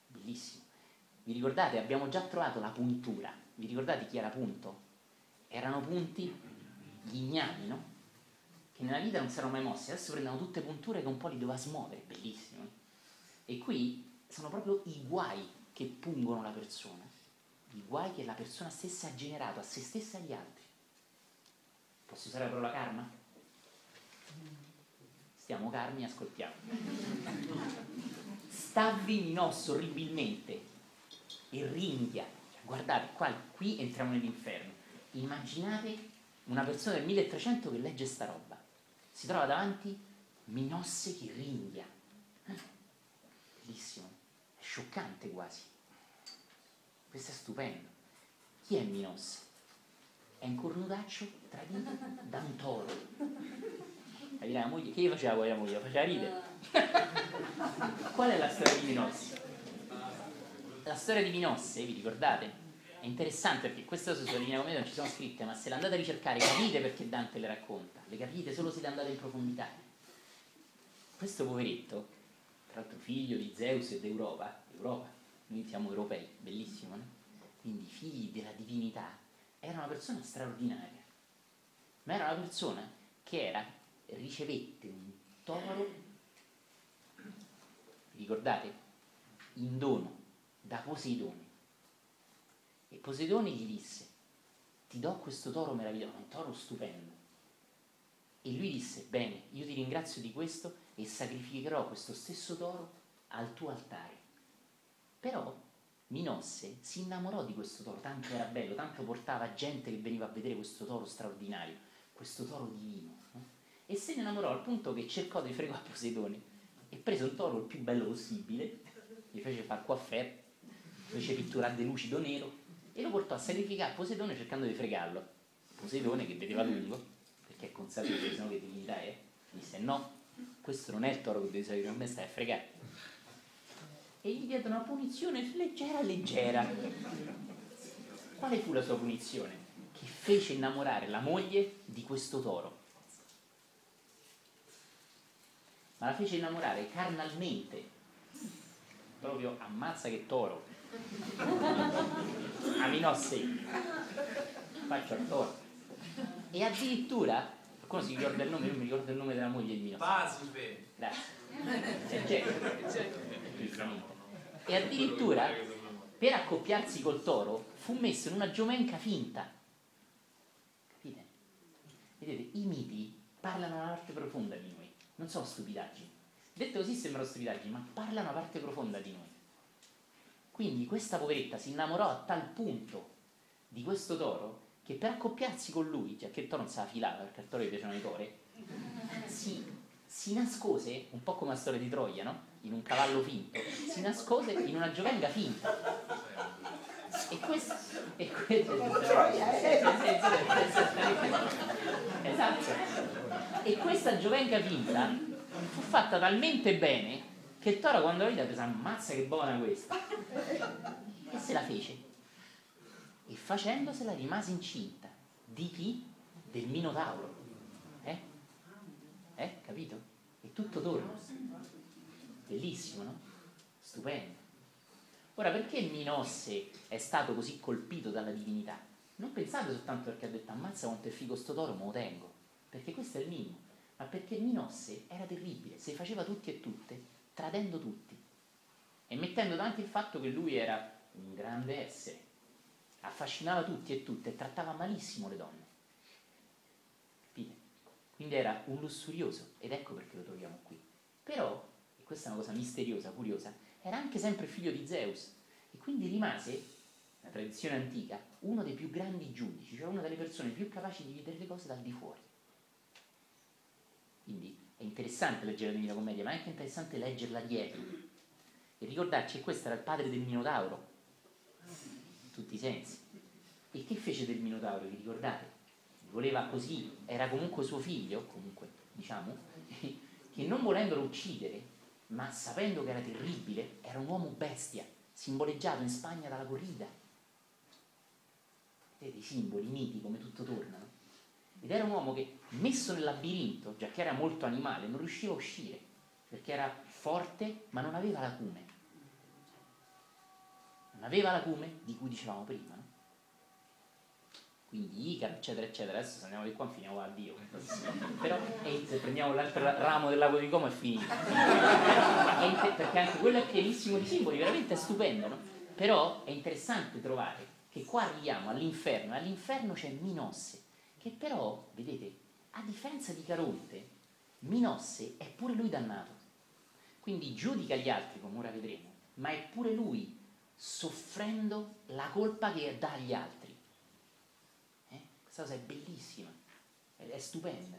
Bellissimo. Vi ricordate? Abbiamo già trovato la puntura. Vi ricordate chi era punto? Erano punti gli ignami, no? Che nella vita non si erano mai mossi, adesso prendono tutte punture che un po' li doveva smuovere, bellissimo. E qui sono proprio i guai che pungono la persona, i guai che la persona stessa ha generato a se stessa e agli altri. Posso usare la parola karma? Stiamo carmi, ascoltiamo. Stavvi Minos orribilmente e ringhia. Guardate, qua, qui entriamo nell'inferno. Immaginate una persona del 1300 che legge sta roba, si trova davanti Minosse che ringhia. Bellissimo, è scioccante quasi. Questo è stupendo. Chi è Minosse? È un cornutaccio tradito da un toro. La moglie, che faceva poi la moglie? Faceva ridere. Qual è la storia di Minosse? La storia di Minosse, vi ricordate? È interessante perché queste cose sulla linea commedia non ci sono scritte, ma se le andate a ricercare capite perché Dante le racconta, le capite solo se le andate in profondità. Questo poveretto, tra l'altro figlio di Zeus ed Europa, Europa, noi siamo europei, bellissimo, no? Quindi figli della divinità, era una persona straordinaria, ma era una persona che era, ricevette un toro, ricordate? In dono da Poseidone. E Poseidone gli disse, ti do questo toro meraviglioso, un toro stupendo. E lui disse, bene, io ti ringrazio di questo e sacrificherò questo stesso toro al tuo altare. Però Minosse si innamorò di questo toro, tanto era bello, tanto portava gente che veniva a vedere questo toro straordinario, questo toro divino. No? E se ne innamorò al punto che cercò di fregare Poseidone e prese un toro il più bello possibile, gli fece fare coiffare, fece pitturare di lucido nero e lo portò a sacrificare a Poseidone cercando di fregarlo. Poseidone che vedeva lungo, perché è consapevole, se no che divinità è, disse no, questo non è il toro che devi sacrificare a me, stai a fregare e gli diedero una punizione leggera leggera. Quale fu la sua punizione? Che fece innamorare la moglie di questo toro. Ma la fece innamorare carnalmente. Proprio ammazza che toro. Aminosse. Faccio al toro. E addirittura, qualcuno si ricorda il nome, io mi ricordo il nome della moglie di Minosse. Pasife. Grazie. È Jack. E addirittura per accoppiarsi col toro fu messo in una giomenca finta. Capite? Vedete, i miti parlano una parte profonda di noi, non sono stupidaggini. Detto così sembrano stupidaggini, ma parlano una parte profonda di noi. Quindi questa poveretta si innamorò a tal punto di questo toro che per accoppiarsi con lui, già che il toro non se la filava perché al toro gli piacevano i tori, si, si nascose, un po' come la storia di Troia, no? in un cavallo finto, si nascose in una giovenga finta. E questo, e questo esatto. E questa giovenga finta fu fatta talmente bene che il toro quando la vide pensa ammazza che buona questa e se la fece e facendosela rimase incinta di chi? del minotauro eh? Eh? capito? e tutto torna Bellissimo, no? Stupendo. Ora, perché Minosse è stato così colpito dalla divinità? Non pensate soltanto perché ha detto ammazza quanto è figo sto toro, me lo tengo, perché questo è il minimo, ma perché Minosse era terribile, se faceva tutti e tutte, tradendo tutti e mettendo davanti il fatto che lui era un grande essere, affascinava tutti e tutte e trattava malissimo le donne. Quindi era un lussurioso ed ecco perché lo troviamo qui. Però questa è una cosa misteriosa, curiosa, era anche sempre figlio di Zeus e quindi rimase, nella tradizione antica, uno dei più grandi giudici, cioè una delle persone più capaci di vedere le cose dal di fuori. Quindi è interessante leggere la Divina Commedia, ma è anche interessante leggerla dietro e ricordarci che questo era il padre del Minotauro, in tutti i sensi. E che fece del Minotauro? Vi ricordate? Voleva così, era comunque suo figlio, comunque, diciamo, che non volendolo uccidere, ma sapendo che era terribile, era un uomo bestia, simboleggiato in Spagna dalla corrida. Vedete i simboli, i miti, come tutto tornano. Ed era un uomo che, messo nel labirinto, già che era molto animale, non riusciva a uscire, perché era forte, ma non aveva l'acume. Non aveva l'acume di cui dicevamo prima, quindi Icar, eccetera, eccetera. Adesso se andiamo di qua finiamo a Dio. Però e se prendiamo l'altro ramo del lago di Como è finito. perché anche quello è pienissimo di simboli, veramente è stupendo, no? Però è interessante trovare che qua arriviamo all'inferno, e all'inferno c'è Minosse, che però, vedete, a differenza di Caronte, Minosse è pure lui dannato. Quindi giudica gli altri, come ora vedremo, ma è pure lui soffrendo la colpa che dà agli altri. Questa cosa è bellissima, è stupenda.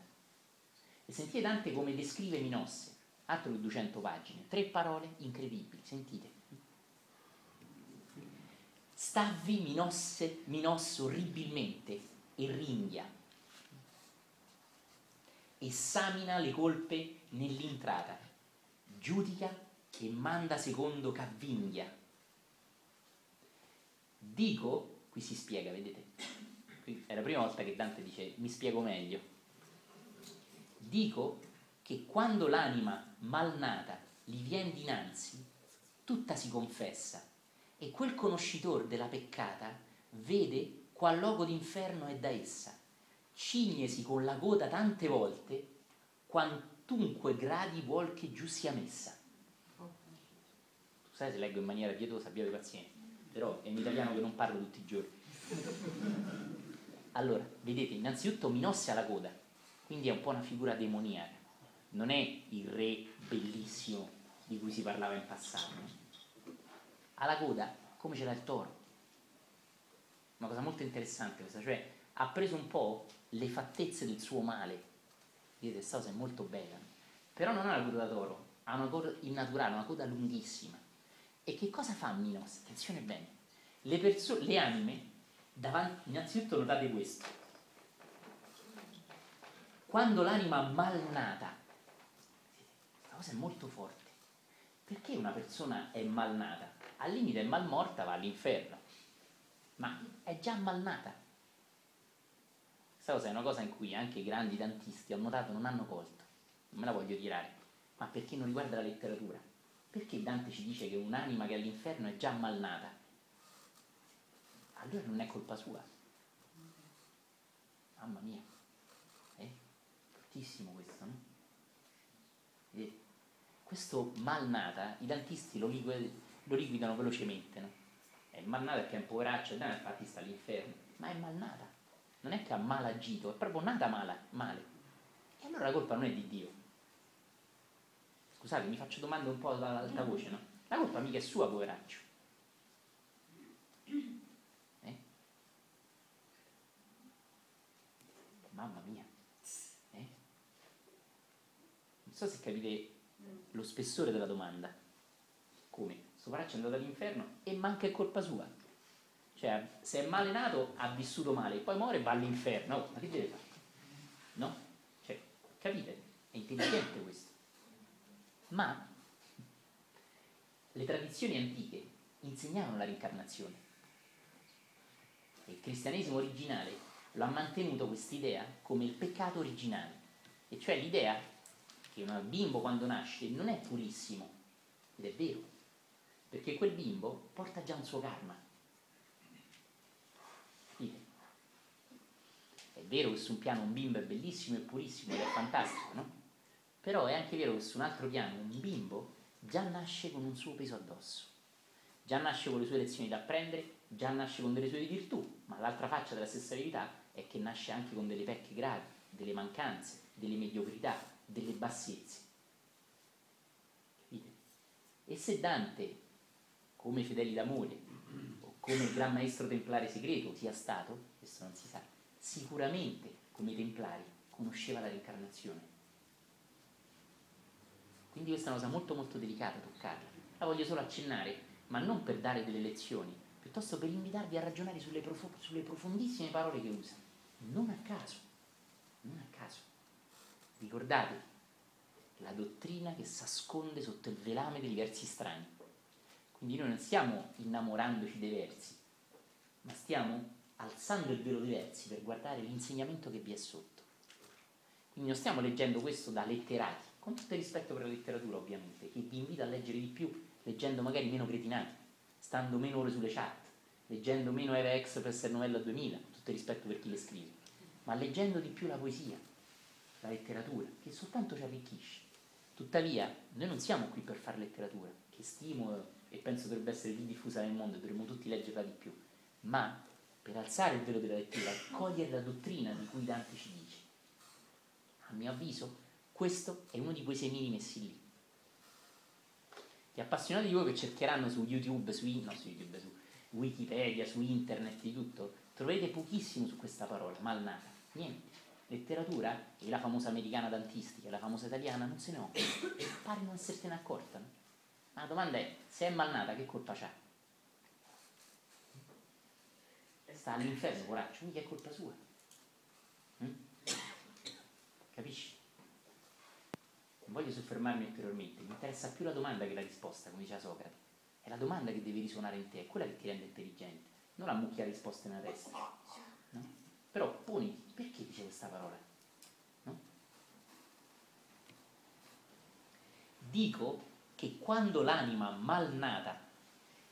E sentite Dante come descrive Minosse, altro che 200 pagine, tre parole incredibili, sentite. Stavvi Minosse, Minosse orribilmente e ringhia, esamina le colpe nell'intrata, giudica e manda secondo Cavvinghia. Dico, qui si spiega, vedete, è la prima volta che Dante dice mi spiego meglio. Dico che quando l'anima malnata gli viene dinanzi, tutta si confessa e quel conoscitor della peccata vede qual logo d'inferno è da essa, cignesi con la coda tante volte, quantunque gradi vuol che giù sia messa. Scusate se leggo in maniera pietosa, abbiate pazienza, però è un italiano che non parlo tutti i giorni. Allora, vedete, innanzitutto Minosse ha la coda, quindi è un po' una figura demoniaca, non è il re bellissimo di cui si parlava in passato. Ha la coda come ce l'ha il toro. Una cosa molto interessante questa, cioè ha preso un po' le fattezze del suo male. Vedete, questa cosa è molto bella. Però non ha la coda da toro, ha una coda innaturale, una coda lunghissima. E che cosa fa Minos? Attenzione bene. Le, perso- le anime, davanti, innanzitutto notate questo. Quando l'anima malnata, questa cosa è molto forte. Perché una persona è malnata? Al limite è malmorta, va all'inferno. Ma è già malnata. Questa cosa è una cosa in cui anche i grandi dantisti, ho notato, non hanno colto. Non me la voglio tirare. Ma perché non riguarda la letteratura? Perché Dante ci dice che un'anima che è all'inferno è già malnata? Allora non è colpa sua. Mamma mia. È fortissimo questo, no? Vedete? Questo malnata, i dantisti lo, lo liquidano velocemente, no? È malnata perché è un poveraccio, infatti sta all'inferno, ma è malnata non è che ha mal agito, è proprio nata male, male. E allora la colpa non è di Dio. Scusate, mi faccio domande un po' ad alta voce, no? La colpa mica è sua, poveraccio. Eh? Mamma mia. Eh? Non so se capite lo spessore della domanda. Come? Suo poveraccio è andato all'inferno e manca è colpa sua. Cioè, se è male nato, ha vissuto male, poi muore e va all'inferno. Oh, ma che deve fare? No? Cioè, capite? È intelligente questo. Ma le tradizioni antiche insegnavano la reincarnazione. Il cristianesimo originale lo ha mantenuto quest'idea come il peccato originale, e cioè l'idea che un bimbo quando nasce non è purissimo, ed è vero, perché quel bimbo porta già un suo karma. vero che su un piano un bimbo è bellissimo e purissimo ed è fantastico, no? Però è anche vero che su un altro piano un bimbo già nasce con un suo peso addosso, già nasce con le sue lezioni da apprendere, già nasce con delle sue virtù, ma l'altra faccia della stessa verità è che nasce anche con delle pecche gravi, delle mancanze, delle mediocrità, delle bassezze. Capite? E se Dante, come Fedeli d'Amore, o come il gran maestro templare segreto sia stato, questo non si sa, sicuramente come i templari conosceva la reincarnazione. Quindi questa è una cosa molto molto delicata toccarla. La voglio solo accennare, ma non per dare delle lezioni, piuttosto per invitarvi a ragionare sulle, prof- sulle profondissime parole che usa. Non a caso. Ricordate la dottrina che si nasconde sotto il velame dei versi strani. Quindi noi non stiamo innamorandoci dei versi, ma stiamo alzando il velo dei versi per guardare l'insegnamento che vi è sotto. Quindi non stiamo leggendo questo da letterati, con tutto il rispetto per la letteratura ovviamente, che vi invita a leggere di più, leggendo magari meno cretinati, stando meno ore sulle chat, leggendo meno Eva Express e Novella 2000, con tutto il rispetto per chi le scrive, ma leggendo di più la poesia, la letteratura, che soltanto ci arricchisce. Tuttavia, noi non siamo qui per fare letteratura, che stimo e penso dovrebbe essere più diffusa nel mondo, dovremmo tutti leggerla di più, ma per alzare il velo della lettura, cogliere la dottrina di cui Dante ci dice. A mio avviso, questo è uno di quei semini messi lì. Gli appassionati di voi che cercheranno su YouTube, su, no, su, YouTube, su Wikipedia, su internet, di tutto, troverete pochissimo su questa parola, malnata. Niente. Letteratura, e la famosa americana dantistica, la famosa italiana, non se ne occupa. Pare non essersene accorta. No? Ma la domanda è, se è malnata, che colpa c'ha? sta all'inferno, poraccio, mica è colpa sua. Mm? Capisci? Non voglio soffermarmi ulteriormente, mi interessa più la domanda che la risposta, come diceva Socrate. È la domanda che deve risuonare in te, è quella che ti rende intelligente, non la mucchia risposta nella testa. Però poni, perché dice questa parola? No? Dico che quando l'anima malnata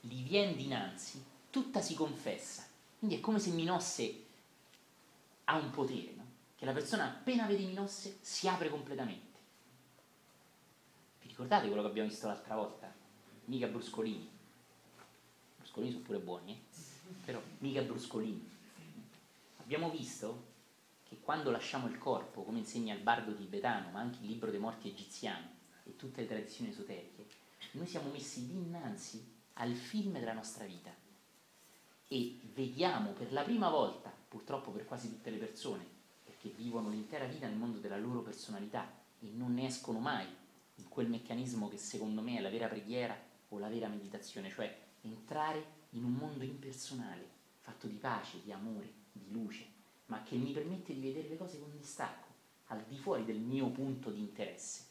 gli viene dinanzi, tutta si confessa quindi è come se Minosse ha un potere, no? che la persona appena vede Minosse si apre completamente. Ricordate quello che abbiamo visto l'altra volta? Mica bruscolini. Bruscolini sono pure buoni, eh? però mica bruscolini. Abbiamo visto che quando lasciamo il corpo, come insegna il bardo tibetano, ma anche il libro dei morti egiziano e tutte le tradizioni esoteriche, noi siamo messi dinanzi al film della nostra vita. E vediamo per la prima volta, purtroppo per quasi tutte le persone, perché vivono l'intera vita nel mondo della loro personalità e non ne escono mai in quel meccanismo che secondo me è la vera preghiera o la vera meditazione, cioè entrare in un mondo impersonale, fatto di pace, di amore, di luce, ma che mi permette di vedere le cose con distacco, al di fuori del mio punto di interesse.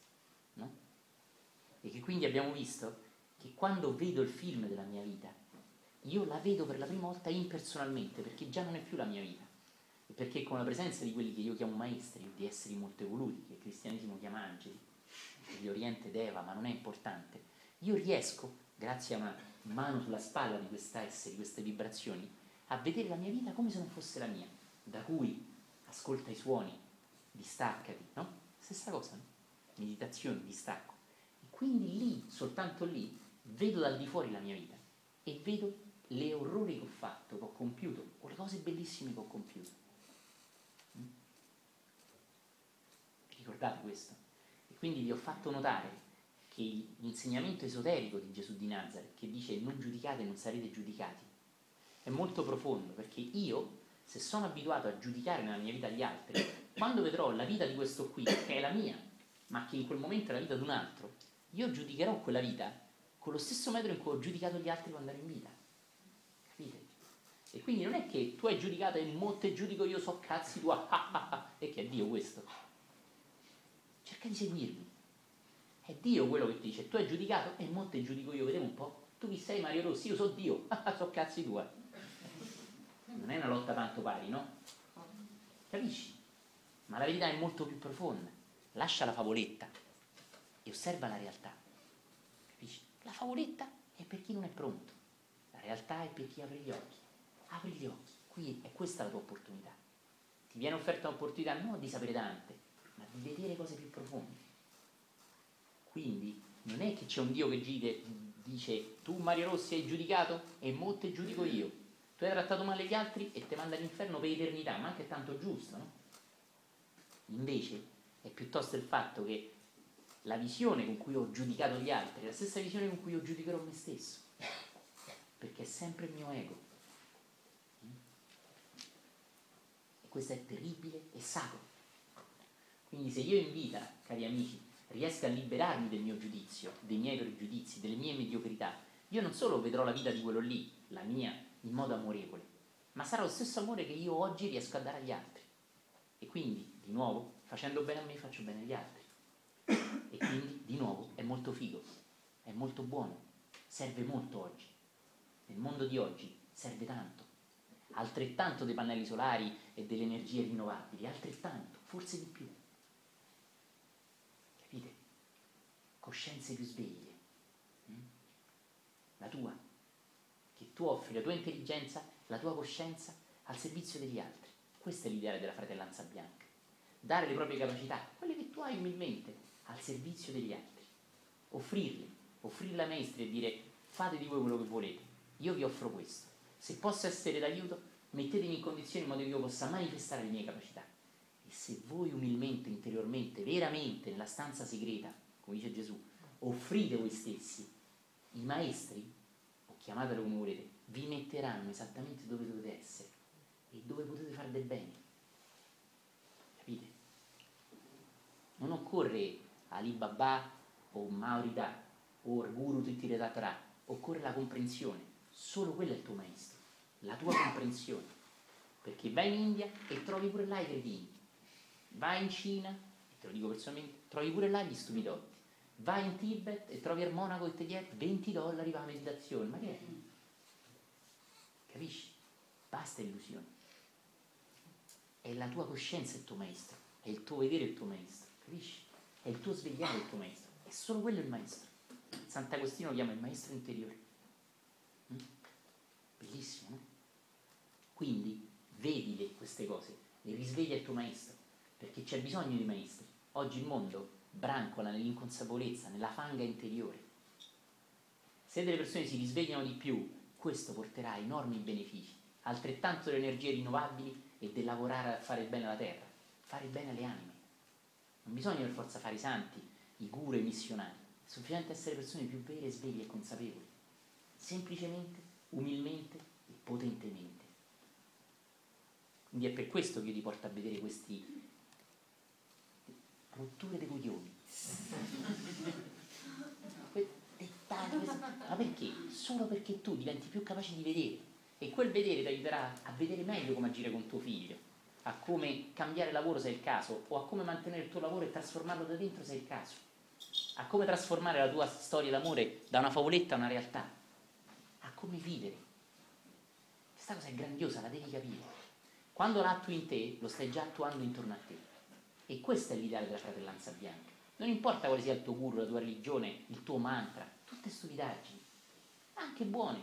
No? E che quindi abbiamo visto che quando vedo il film della mia vita, io la vedo per la prima volta impersonalmente, perché già non è più la mia vita. E perché con la presenza di quelli che io chiamo maestri, di esseri molto evoluti, che il cristianesimo chiama angeli, gli oriente deva, ma non è importante, io riesco, grazie a una mano sulla spalla di questa essere, di queste vibrazioni, a vedere la mia vita come se non fosse la mia, da cui ascolta i suoni, distaccati, no? Stessa cosa, no? Meditazione, distacco. E quindi lì, soltanto lì, vedo dal di fuori la mia vita e vedo le orrori che ho fatto, che ho compiuto, o le cose bellissime che ho compiuto. Mm? Ricordate questo? E quindi vi ho fatto notare che l'insegnamento esoterico di Gesù di Nazareth, che dice non giudicate non sarete giudicati, è molto profondo, perché io, se sono abituato a giudicare nella mia vita gli altri, quando vedrò la vita di questo qui, che è la mia, ma che in quel momento è la vita di un altro, io giudicherò quella vita con lo stesso metodo in cui ho giudicato gli altri quando ero in vita. Capite? E quindi non è che tu hai giudicato e mo te giudico io so cazzi tua, ah, e che è Dio questo. Cerca di seguirmi. È Dio quello che ti dice, tu hai giudicato e mo te giudico io, vediamo un po'. Tu chi sei Mario Rossi? Io so Dio, so cazzi tua. Non è una lotta tanto pari, no? Capisci? Ma la verità è molto più profonda. Lascia la favoletta e osserva la realtà. Capisci? La favoletta è per chi non è pronto, la realtà è per chi apre gli occhi. Apri gli occhi, qui è questa la tua opportunità. Ti viene offerta l'opportunità non di sapere tante, ma di vedere cose più profonde. Quindi non è che c'è un Dio che dice tu Mario Rossi hai giudicato e mo te giudico io. Tu hai trattato male gli altri e ti manda all'inferno per eternità, ma anche tanto giusto, no? Invece è piuttosto il fatto che la visione con cui ho giudicato gli altri è la stessa visione con cui io giudicherò me stesso, perché è sempre il mio ego. E questo è terribile e sacro. Quindi se io in vita, cari amici, riesco a liberarmi del mio giudizio, dei miei pregiudizi, delle mie mediocrità, io non solo vedrò la vita di quello lì, la mia, in modo amorevole, ma sarà lo stesso amore che io oggi riesco a dare agli altri. E quindi, di nuovo, facendo bene a me, faccio bene agli altri. E quindi, di nuovo, è molto figo, è molto buono, serve molto oggi. Nel mondo di oggi serve tanto. Altrettanto dei pannelli solari e delle energie rinnovabili, altrettanto, forse di più. Capite? Coscienze più sveglie. Mm? La tua. Tu offri la tua intelligenza, la tua coscienza al servizio degli altri. Questa è l'idea della fratellanza bianca. Dare le proprie capacità, quelle che tu hai umilmente, al servizio degli altri. Offrirle, offrirle a maestri e dire fate di voi quello che volete. Io vi offro questo. Se posso essere d'aiuto, mettetemi in condizione in modo che io possa manifestare le mie capacità. E se voi umilmente, interiormente, veramente, nella stanza segreta, come dice Gesù, offrite voi stessi, i maestri, chiamatelo come volete, vi metteranno esattamente dove dovete essere e dove potete fare del bene. Capite? Non occorre Alibaba o Maurita o Guru Titiretatrà, occorre la comprensione. Solo quello è il tuo maestro, la tua comprensione. Perché vai in India e trovi pure là i cretini, vai in Cina, e te lo dico personalmente, trovi pure là gli stupidotti, vai in Tibet e trovi il monaco che ti chiede 20 dollari per la meditazione, ma che è? Capisci? Basta illusioni. È la tua coscienza il tuo maestro, è il tuo vedere il tuo maestro, capisci? È il tuo svegliare il tuo maestro, è solo quello il maestro. Sant'Agostino lo chiama il maestro interiore. Mm? Bellissimo, no? Quindi vedile queste cose e risveglia il tuo maestro, perché c'è bisogno di maestri. Oggi il mondo brancola nell'inconsapevolezza, nella fanga interiore. Se delle persone si risvegliano di più, questo porterà enormi benefici, altrettanto delle energie rinnovabili e del lavorare a fare bene alla terra, fare bene alle anime. Non bisogna per forza fare i santi, i guru e i missionari, è sufficiente essere persone più vere, sveglie e consapevoli, semplicemente, umilmente e potentemente. Quindi è per questo che io ti porto a vedere questi rotture dei coglioni. ma perché? Solo perché tu diventi più capace di vedere e quel vedere ti aiuterà a vedere meglio come agire con tuo figlio, a come cambiare lavoro se è il caso, o a come mantenere il tuo lavoro e trasformarlo da dentro se è il caso, a come trasformare la tua storia d'amore da una favoletta a una realtà, a come vivere. Questa cosa è grandiosa, la devi capire. Quando l'attui in te, lo stai già attuando intorno a te. E questo è l'ideale della fratellanza bianca. Non importa quale sia il tuo guru, la tua religione, il tuo mantra, tutte stupidaggini, anche buone,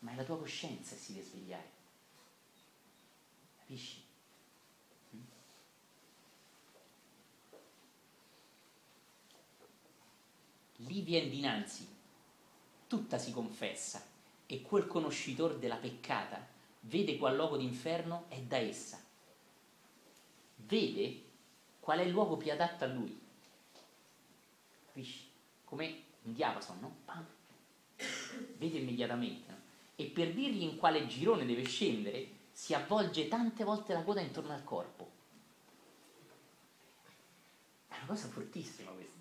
ma è la tua coscienza che si deve svegliare. Capisci? Lì viene dinanzi, tutta si confessa, e quel conoscitor della peccata vede qual luogo d'inferno è da essa. Vede qual è il luogo più adatto a lui. Capisci? Come un diapason, no? Pam. Vede immediatamente. No? E per dirgli in quale girone deve scendere, si avvolge tante volte la coda intorno al corpo. È una cosa fortissima questa.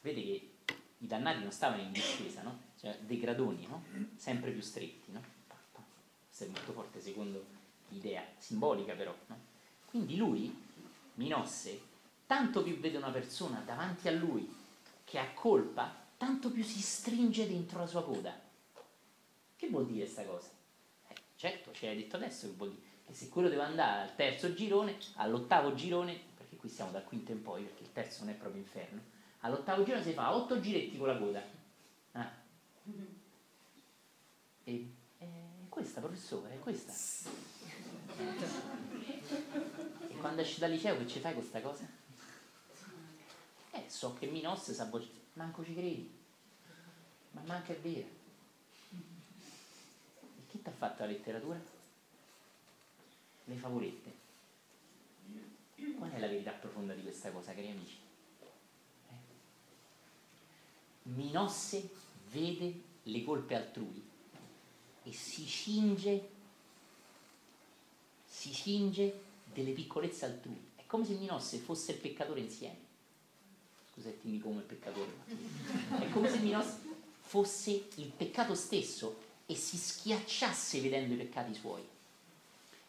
Vede che i dannati non stavano in discesa, no? Cioè dei gradoni, no? Sempre più stretti, no? Questo è molto forte secondo l'idea, simbolica però, no? Quindi lui, Minosse, tanto più vede una persona davanti a lui che ha colpa, tanto più si stringe dentro la sua coda. Che vuol dire questa cosa? Eh, certo, ci hai detto adesso che vuol dire che se quello deve andare al terzo girone, all'ottavo girone, perché qui siamo dal quinto in poi, perché il terzo non è proprio inferno, all'ottavo girone si fa otto giretti con la coda. Ah. E è questa, professore, è questa. E quando esci dal liceo che ci fai questa cosa? Eh, so che Minosse sa voce, manco ci credi, ma manca è vero. E chi ti ha fatto la letteratura? Le favolette. Qual è la verità profonda di questa cosa, cari amici? Eh? Minosse vede le colpe altrui e si cinge, si cinge delle piccolezze altrui. È come se Minosse fosse il peccatore insieme. Scusate, mi come il peccatore. È come se Minosse fosse il peccato stesso e si schiacciasse vedendo i peccati suoi.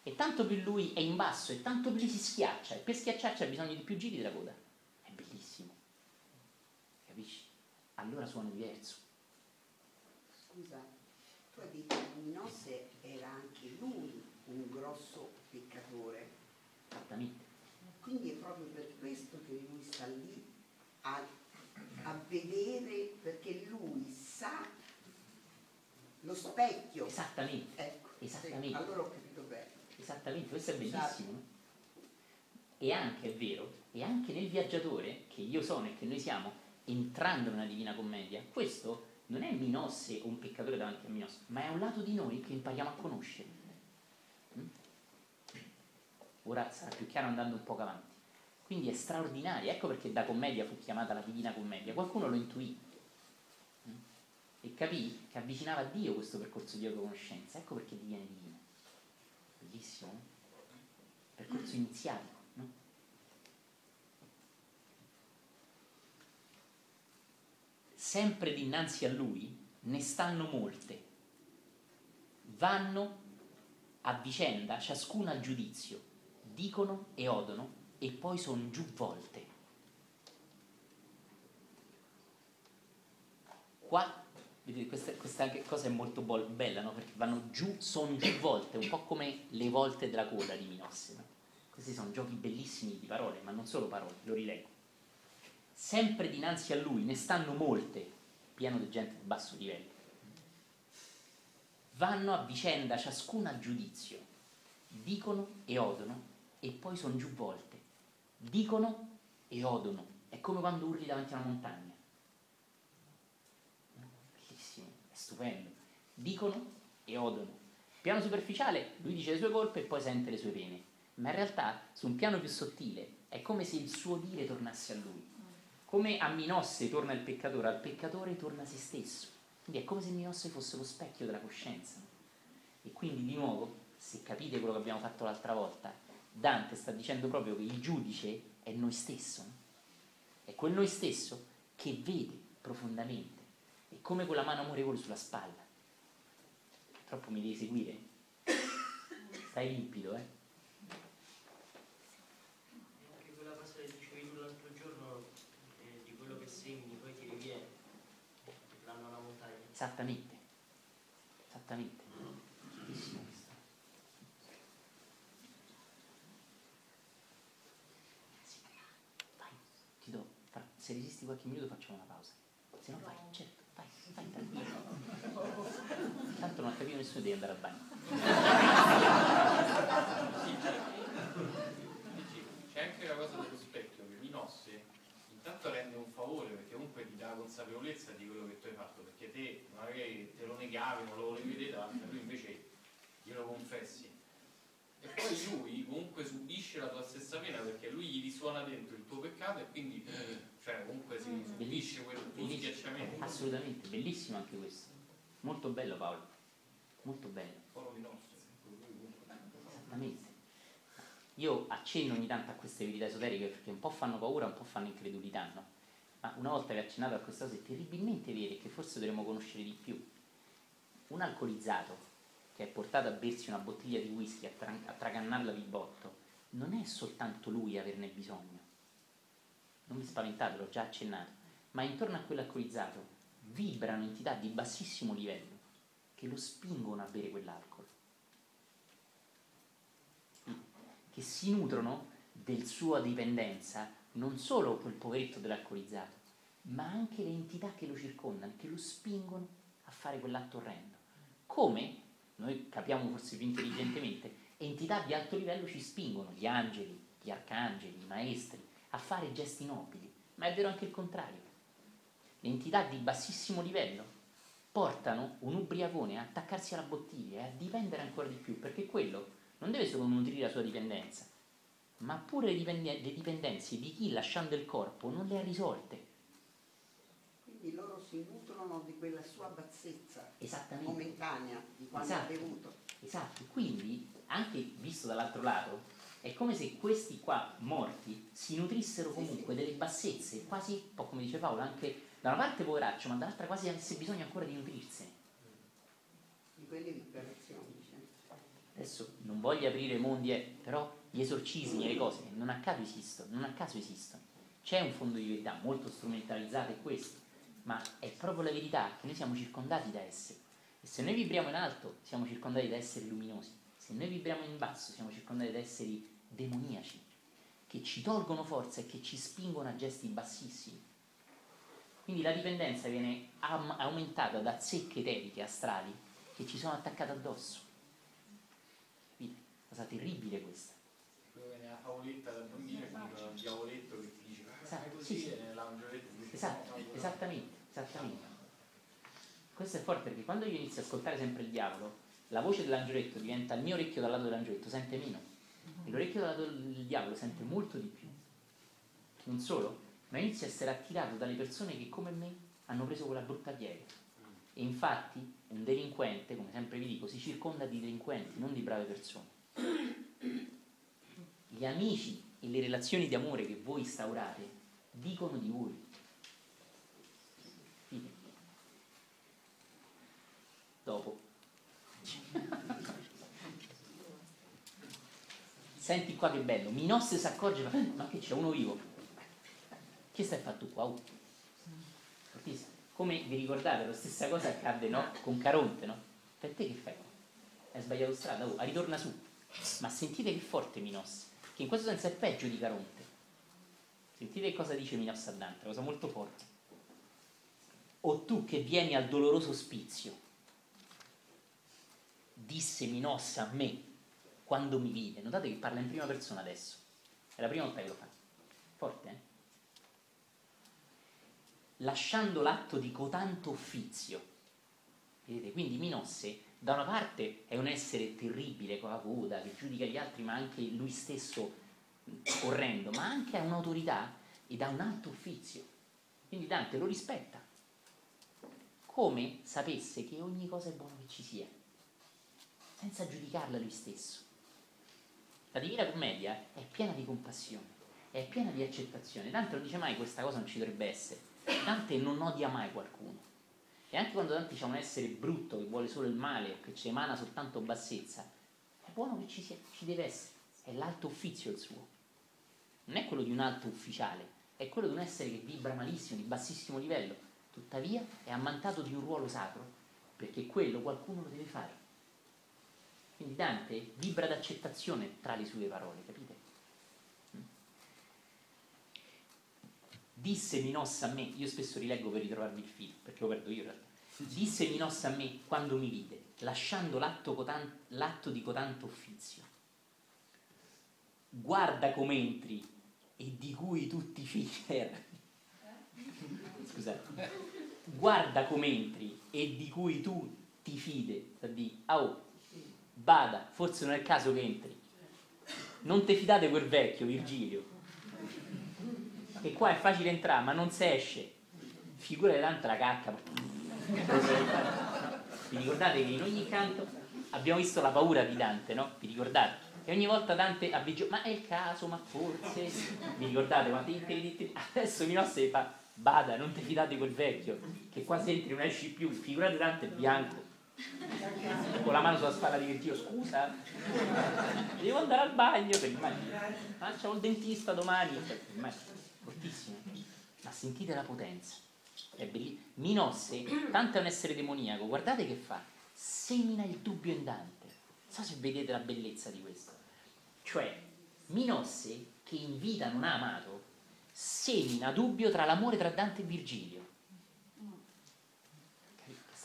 E tanto più lui è in basso e tanto più si schiaccia, e per schiacciarci ha bisogno di più giri della coda. È bellissimo. Capisci? Allora suona diverso. Scusa, tu hai detto che Minosse era anche lui un grosso peccatore. Esattamente. Quindi è proprio per questo che lui sta lì a, a vedere, perché lui sa lo specchio. Esattamente. Ecco, Esattamente. sì, allora ho capito bene. Esattamente, questo è bellissimo. E anche, è vero, e anche nel viaggiatore, che io sono e che noi siamo, entrando nella Divina Commedia, questo non è Minosse o un peccatore davanti a Minosse, ma è un lato di noi che impariamo a conoscere. Mm? Ora sarà più chiaro andando un po' avanti. Quindi è straordinario, ecco perché da commedia fu chiamata la Divina Commedia. Qualcuno lo intuì e capì che avvicinava a Dio questo percorso di autoconoscenza. Ecco perché diviene divino. Bellissimo, no? Percorso iniziatico, no? Sempre dinanzi a lui ne stanno molte. Vanno a vicenda, ciascuna al giudizio, dicono e odono e poi sono giù volte. Qua, vedete, questa, questa cosa è molto bella, no? Perché vanno giù, sono giù volte, un po' come le volte della coda di Minosse. No? Questi sono giochi bellissimi di parole, ma non solo parole, lo rileggo. Sempre dinanzi a lui ne stanno molte, pieno di gente di basso livello. Vanno a vicenda, ciascuna a giudizio, dicono e odono e poi sono giù volte. Dicono e odono. È come quando urli davanti a una montagna. Bellissimo, è stupendo. Dicono e odono. Piano superficiale, lui dice le sue colpe e poi sente le sue pene. Ma in realtà, su un piano più sottile, è come se il suo dire tornasse a lui. Come a Minosse torna il peccatore, al peccatore torna se stesso. Quindi è come se Minosse fosse lo specchio della coscienza. E quindi di nuovo, se capite quello che abbiamo fatto l'altra volta, Dante sta dicendo proprio che il giudice è noi stesso. È quel noi stesso che vede profondamente. È come con la mano amorevole sulla spalla. Purtroppo mi devi seguire. Stai limpido, eh? Anche quella cosa che dicevi tu l'altro giorno, eh, di quello che semini poi ti riviene, l'hanno alla montagna. Esattamente. Esattamente. Bellissimo questo. Sì, vai, ti do, fra- se resisti qualche minuto facciamo una pausa. Se no vai, certo, vai, vai tranquillo. Tanto non ha capito nessuno devi andare al bagno. C'è anche la cosa dello specchio che Minosse intanto rende un favore perché comunque ti dà consapevolezza di quello che tu hai fatto perché te magari te lo negavi, non lo volevi vedere davanti lui invece glielo confessi e poi lui comunque subisce la tua stessa pena perché lui gli risuona dentro il tuo peccato e quindi cioè comunque si subisce quel tuo Bellissimo. schiacciamento Assolutamente, bellissimo anche questo. Molto bello Paolo, molto bello. Esattamente. Io accenno ogni tanto a queste verità esoteriche perché un po' fanno paura, un po' fanno incredulità, no? Ma una volta che ho accennato a questa cosa è terribilmente vero e che forse dovremmo conoscere di più. Un alcolizzato che è portato a bersi una bottiglia di whisky, a, tra- a tracannarla di botto, non è soltanto lui a averne bisogno. Non vi spaventate, l'ho già accennato. Ma intorno a quell'alcolizzato vibrano entità di bassissimo livello che lo spingono a bere quell'alcol. che si nutrono del sua dipendenza, non solo quel poveretto dell'alcolizzato, ma anche le entità che lo circondano, che lo spingono a fare quell'atto orrendo. Come, noi capiamo forse più intelligentemente, entità di alto livello ci spingono, gli angeli, gli arcangeli, i maestri, a fare gesti nobili, ma è vero anche il contrario. Le entità di bassissimo livello portano un ubriacone a attaccarsi alla bottiglia e a dipendere ancora di più, perché quello non deve solo nutrire la sua dipendenza, ma pure le, dipende- le dipendenze di chi lasciando il corpo non le ha risolte. Quindi loro si nutrono di quella sua bassezza momentanea di quando Esatto. ha bevuto. Esatto, quindi anche visto dall'altro lato è come se questi qua morti si nutrissero comunque delle bassezze, quasi un po' come dice Paolo, anche da una parte poveraccio, ma dall'altra quasi avesse bisogno ancora di nutrirsene. di quelle diciamo. Adesso non voglio aprire mondi, eh, però gli esorcismi e le cose non a caso esistono, non a caso esistono. C'è un fondo di verità molto strumentalizzato è questo, ma è proprio la verità che noi siamo circondati da essere. E se noi vibriamo in alto, siamo circondati da esseri luminosi. Se noi vibriamo in basso, siamo circondati da esseri demoniaci, che ci tolgono forza e che ci spingono a gesti bassissimi. Quindi la dipendenza viene am- aumentata da zecche eteriche astrali che ci sono attaccate addosso. Capite? Cosa terribile questa. che nella favoletta da bambino il diavoletto che ti dice "Ah, Esatto, così sì, sì. ti Esatto, esattamente, esattamente. Questo è forte perché quando io inizio ad ascoltare sempre il diavolo, la voce dell'angioletto diventa il mio orecchio dal lato dell'angioletto, sente meno. E l'orecchio dal lato del diavolo sente molto di più. Non solo, ma inizia a essere attirato dalle persone che come me hanno preso quella brutta piega. E infatti un delinquente, come sempre vi dico, si circonda di delinquenti, non di brave persone. Gli amici e le relazioni di amore che voi instaurate dicono di voi. Fine. Dopo. Senti qua che bello, Minosse si accorge, ma, ma che c'è uno vivo? Che stai fatto qua? Fortissimo. Come vi ricordate, la stessa cosa accadde no? con Caronte, no? Per te che fai? Hai sbagliato strada, oh, ritorna su. Ma sentite che forte Minosse, che in questo senso è peggio di Caronte. Sentite cosa dice Minosse a Dante, cosa molto forte. O tu che vieni al doloroso ospizio, disse Minosse a me quando mi vide. Notate che parla in prima persona adesso. È la prima volta che lo fa. Forte, eh? lasciando l'atto di cotanto offizio. Vedete? Quindi Minosse da una parte è un essere terribile con la coda che giudica gli altri ma anche lui stesso orrendo, ma anche ha un'autorità ed ha un alto uffizio. Quindi Dante lo rispetta, come sapesse che ogni cosa è buono che ci sia, senza giudicarla lui stesso. La Divina Commedia è piena di compassione, è piena di accettazione. Dante non dice mai questa cosa non ci dovrebbe essere. Dante non odia mai qualcuno. E anche quando Dante c'è un essere brutto che vuole solo il male che ci emana soltanto bassezza, è buono che ci, sia, ci deve essere. È l'alto uffizio il suo. Non è quello di un alto ufficiale, è quello di un essere che vibra malissimo, di bassissimo livello. Tuttavia è ammantato di un ruolo sacro, perché quello qualcuno lo deve fare. Quindi Dante vibra d'accettazione tra le sue parole, capite? Disse Minossa a me, io spesso rileggo per ritrovarvi il filo, perché lo perdo io in realtà. Disse Minossa a me quando mi vide, lasciando l'atto, cotan- l'atto di cotanto uffizio. Guarda come entri e di cui tutti i figli Scusate. Guarda come entri e di cui tu ti fide. Sta di, oh, bada, forse non è il caso che entri. Non te fidate quel vecchio, Virgilio. Che qua è facile entrare, ma non si esce. Figurati tanto la cacca. Vi ricordate che in ogni canto abbiamo visto la paura di Dante, no? Vi ricordate? E ogni volta Dante avvigio, ma è il caso, ma forse. Vi ricordate quanti Adesso Minosse fa, bada, non ti fidate quel vecchio, che qua se entri non esci più. Figurate Dante è bianco con la mano sulla spalla di Virgilio, scusa, devo andare al bagno per c'ho il dentista domani. Fortissimo. Ma sentite la potenza. Minosse, tanto è un essere demoniaco, guardate che fa. Semina il dubbio in Dante. Non so se vedete la bellezza di questo. Cioè, Minosse, che in vita non ha amato, semina dubbio tra l'amore tra Dante e Virgilio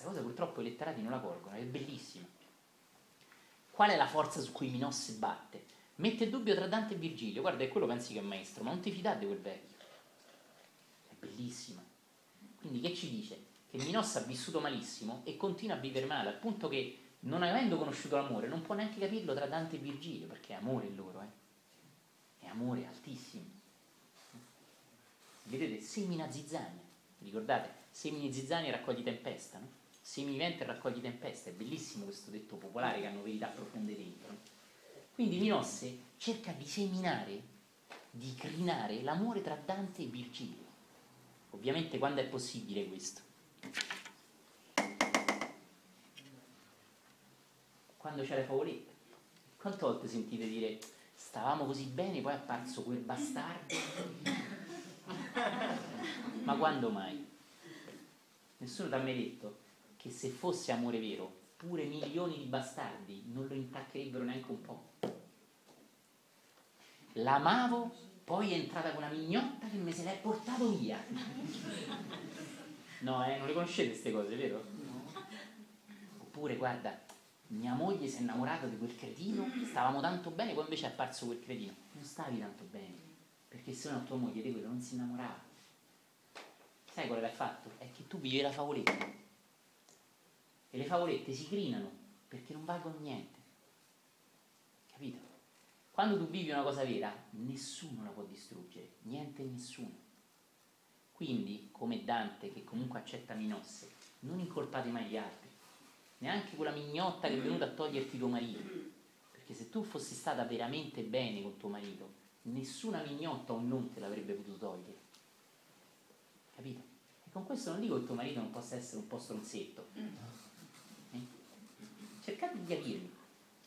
questa cosa purtroppo i letterati non la colgono, è bellissima. Qual è la forza su cui Minosse batte? Mette il dubbio tra Dante e Virgilio, guarda, è quello pensi che è maestro, ma non ti fidate di quel vecchio. È bellissima. Quindi che ci dice? Che Minosse ha vissuto malissimo e continua a vivere male, al punto che non avendo conosciuto l'amore non può neanche capirlo tra Dante e Virgilio, perché è amore loro, eh. È amore altissimo. Vedete, semina zizzania, ricordate? Semini zizzania e raccogli tempesta, no? Semivento e raccogli tempesta, è bellissimo questo detto popolare che hanno verità profonde dentro. Quindi Minosse cerca di seminare, di crinare l'amore tra Dante e Virgilio. Ovviamente quando è possibile questo? Quando c'è la favoletta. Quante volte sentite dire stavamo così bene, poi è apparso quel bastardo? Ma quando mai? Nessuno ti ha mai detto che se fosse amore vero, pure milioni di bastardi non lo intaccherebbero neanche un po'. L'amavo, poi è entrata con una mignotta che me se l'è portato via. No, eh, non le conoscete queste cose, vero? Oppure, guarda, mia moglie si è innamorata di quel cretino, stavamo tanto bene, poi invece è apparso quel cretino. Non stavi tanto bene, perché se no tua moglie di quello non si innamorava. Sai quello che hai fatto? È che tu vivi la favoletta e le favolette si crinano perché non valgono niente. Capito? Quando tu vivi una cosa vera, nessuno la può distruggere, niente e nessuno. Quindi, come Dante, che comunque accetta Minosse, non incolpate mai gli altri, neanche quella mignotta che è venuta a toglierti tuo marito. Perché se tu fossi stata veramente bene con tuo marito, nessuna mignotta o non te l'avrebbe potuto togliere. Capito? E con questo non dico che tuo marito non possa essere un po' stronzetto, cercate di capirmi.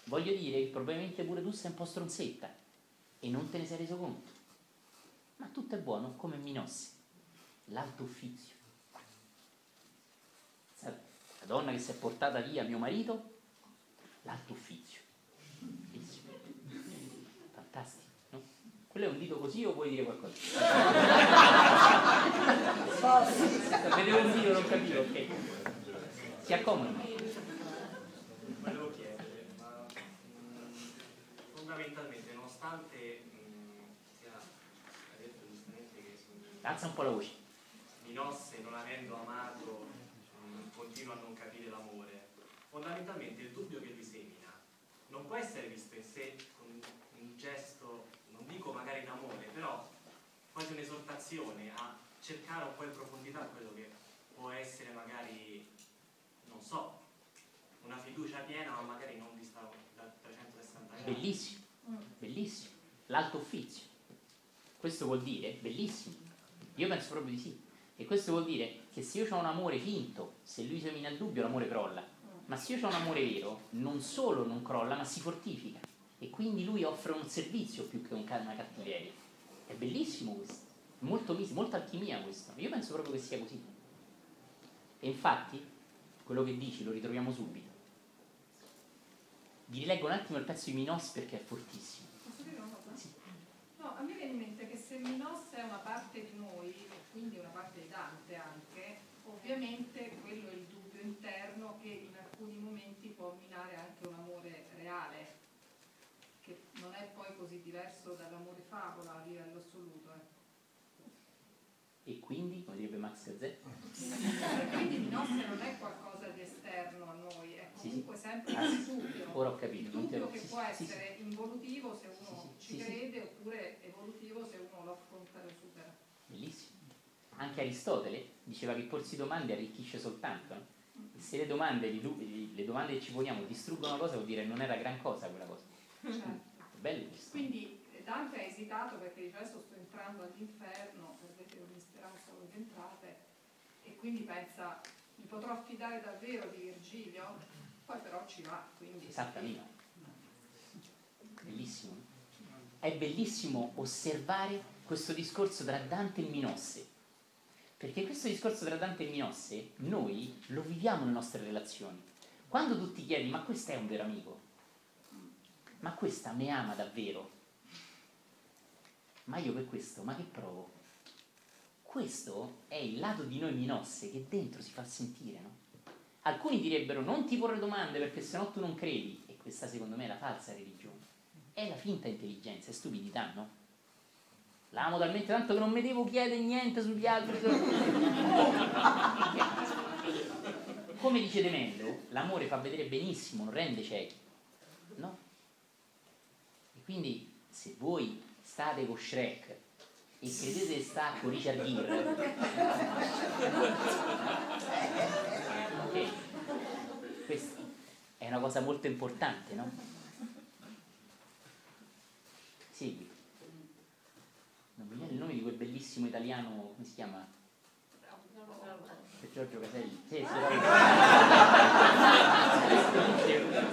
Voglio dire che probabilmente pure tu sei un po' stronzetta e non te ne sei reso conto. Ma tutto è buono come Minossi, l'alto uffizio. La donna che si è portata via mio marito, l'alto uffizio. Fantastico, no? Quello è un dito così o vuoi dire qualcosa? Vedevo un dito, non capivo, ok. Si accomodi. fondamentalmente, nonostante mh, sia, hai detto giustamente che sono Alza un po' la voce. Minosse, non avendo amato, mh, continua a non capire l'amore, fondamentalmente il dubbio che lui semina non può essere visto in sé con un gesto, non dico magari d'amore, però quasi un'esortazione a cercare un po' in profondità quello che può essere magari, non so, una fiducia piena, ma magari non vista da 360 gradi. Bellissimo, bellissimo. L'alto uffizio. Questo vuol dire, bellissimo. Io penso proprio di sì. E questo vuol dire che se io ho un amore finto, se lui semina il dubbio, l'amore crolla. Ma se io ho un amore vero, non solo non crolla, ma si fortifica. E quindi lui offre un servizio più che una cattiveria. È bellissimo questo. Molto, mis- molta alchimia questo. Io penso proprio che sia così. E infatti, quello che dici lo ritroviamo subito. Vi rileggo un attimo il pezzo di Minos perché è fortissimo. Posso dire una cosa? Sì. No, a me viene in mente che se Minos è una parte di noi, e quindi una parte di Dante anche, ovviamente quello è il dubbio interno che in alcuni momenti può minare anche un amore reale, che non è poi così diverso dall'amore favola a livello assoluto. eh. E quindi, come direbbe Max Gazzè, E quindi Minos non è qualcosa di esterno a noi, sì. Comunque sempre Ah, un dubbio. ora ho capito. Il dubbio che può essere involutivo se uno ci crede oppure evolutivo se uno lo affronta e lo supera. Bellissimo. Anche Aristotele diceva che porsi domande arricchisce soltanto. no? E se le domande, le domande che ci poniamo distruggono una cosa, vuol dire che non era gran cosa quella cosa. Certo. Bello questo. Quindi eh, Dante ha esitato perché dice adesso sto entrando all'inferno, vedete ogni speranza voi entrate, e quindi pensa mi potrò affidare davvero di Virgilio? Poi però ci va, quindi... Esattamente. Bellissimo. È bellissimo osservare questo discorso tra Dante e Minosse. Perché questo discorso tra Dante e Minosse noi lo viviamo nelle nostre relazioni. Quando tu ti chiedi, ma questo è un vero amico? Ma questa mi ama davvero? Ma io per questo, ma che provo? Questo è il lato di noi Minosse che dentro si fa sentire, no? Alcuni direbbero non ti porre domande perché sennò tu non credi. E questa secondo me è la falsa religione. È la finta intelligenza, è stupidità, no? L'amo talmente tanto che non mi devo chiedere niente sugli altri. Come dice De Mello, l'amore fa vedere benissimo, non rende ciechi. No? E quindi se voi state con Shrek e credete di stare con Richard Gere, ok? Questa è una cosa molto importante, no? Segui. Non mi viene il nome di quel bellissimo italiano, come si chiama? Giorgio Caselli. Sì, sì, Raul.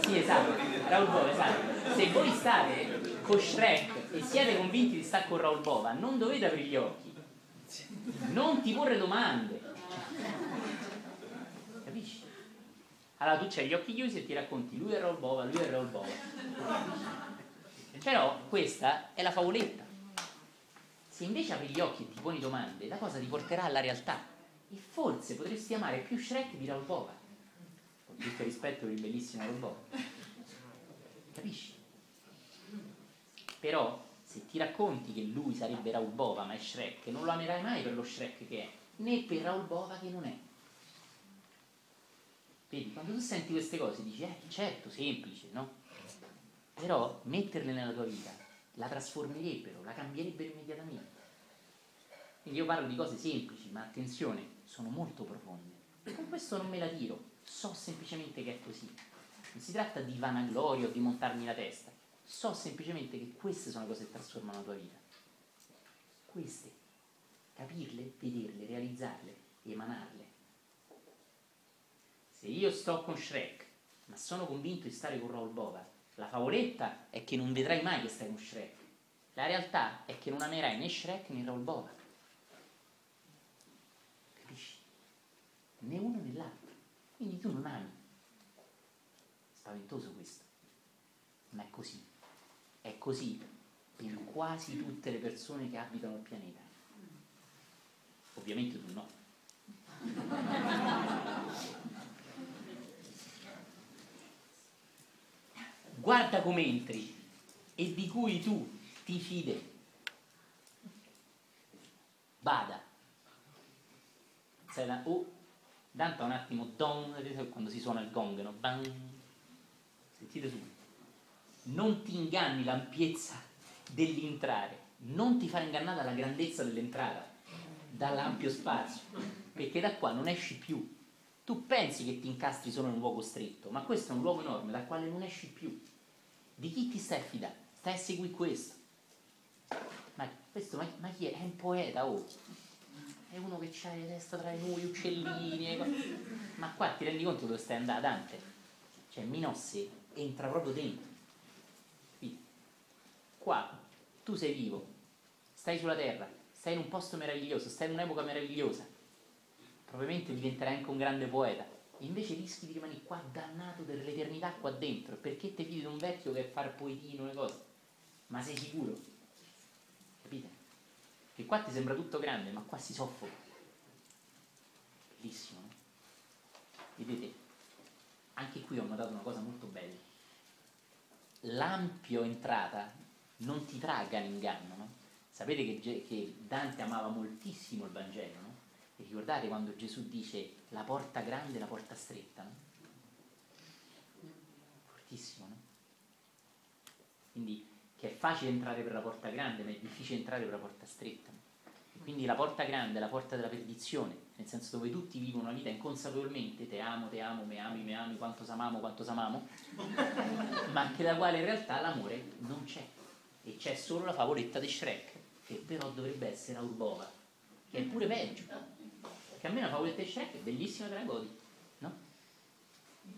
Sì, esatto, Raul Bova, esatto. Se voi state con Shrek e siete convinti di stare con Raul Bova, non dovete aprire gli occhi. Non ti porre domande. Allora tu c'hai gli occhi chiusi e ti racconti lui è Raul Bova, lui è Raul Bova. Però questa è la favoletta. Se invece apri gli occhi e ti poni domande, la cosa ti porterà alla realtà. E forse potresti amare più Shrek di Raul. Con tutto rispetto per il bellissimo Raul. Capisci? Però se ti racconti che lui sarebbe Raul ma è Shrek, non lo amerai mai per lo Shrek che è, né per Raul che non è. Vedi, quando tu senti queste cose dici, eh certo, semplice, no? Però metterle nella tua vita la trasformerebbero, la cambierebbero immediatamente. Quindi io parlo di cose semplici, ma attenzione, sono molto profonde. E con questo non me la tiro, so semplicemente che è così. Non si tratta di vanagloria o di montarmi la testa, so semplicemente che queste sono le cose che trasformano la tua vita. Queste, capirle, vederle, realizzarle, emanarle. Se io sto con Shrek, ma sono convinto di stare con Raul Bova, la favoletta è che non vedrai mai che stai con Shrek. La realtà è che non amerai né Shrek né Raul Bova. Capisci? Né uno né l'altro. Quindi tu non ami. Spaventoso questo. Ma è così. È così per quasi tutte le persone che abitano il pianeta. Ovviamente tu no. Guarda come entri e di cui tu ti fide. Bada. sai, da, oh, Dante un attimo, don, quando si suona il gong, no? Bang. Sentite subito. Non ti inganni l'ampiezza dell'entrare, non ti fare ingannare dalla grandezza dell'entrata, dall'ampio spazio, perché da qua non esci più. Tu pensi che ti incastri solo in un luogo stretto, ma questo è un luogo enorme dal quale non esci più. Di chi ti stai a fidare? Stai a seguire questo. Ma, questo, ma, ma chi è? È un poeta, oh è uno che ha le testa tra i muri, uccellini, ma qua ti rendi conto dove stai andando Dante? Cioè Minosse entra proprio dentro. Qua tu sei vivo, stai sulla terra, stai in un posto meraviglioso, stai in un'epoca meravigliosa, probabilmente diventerai anche un grande poeta. Invece rischi di rimanere qua dannato per l'eternità qua dentro, perché ti fidi di un vecchio che è fare poetino e cose. Ma sei sicuro? Capite? che qua ti sembra tutto grande, ma qua si soffoca. Bellissimo, no? Vedete, anche qui ho notato una cosa molto bella. L'ampio entrata non ti tragga in inganno, no? Sapete che, che, Dante amava moltissimo il Vangelo, no? E ricordate quando Gesù dice la porta grande e la porta stretta, no? Fortissimo, no? Quindi che è facile entrare per la porta grande, ma è difficile entrare per la porta stretta. Quindi la porta grande è la porta della perdizione, nel senso dove tutti vivono una vita inconsapevolmente, te amo, te amo, me ami, me ami, quanto s'amamo, quanto s'amamo, ma che da quale in realtà l'amore non c'è. E c'è solo la favoletta di Shrek, che però dovrebbe essere Aurbova, che è pure peggio. Perché a me la favoletta di Shrek è bellissima, te la godi, no?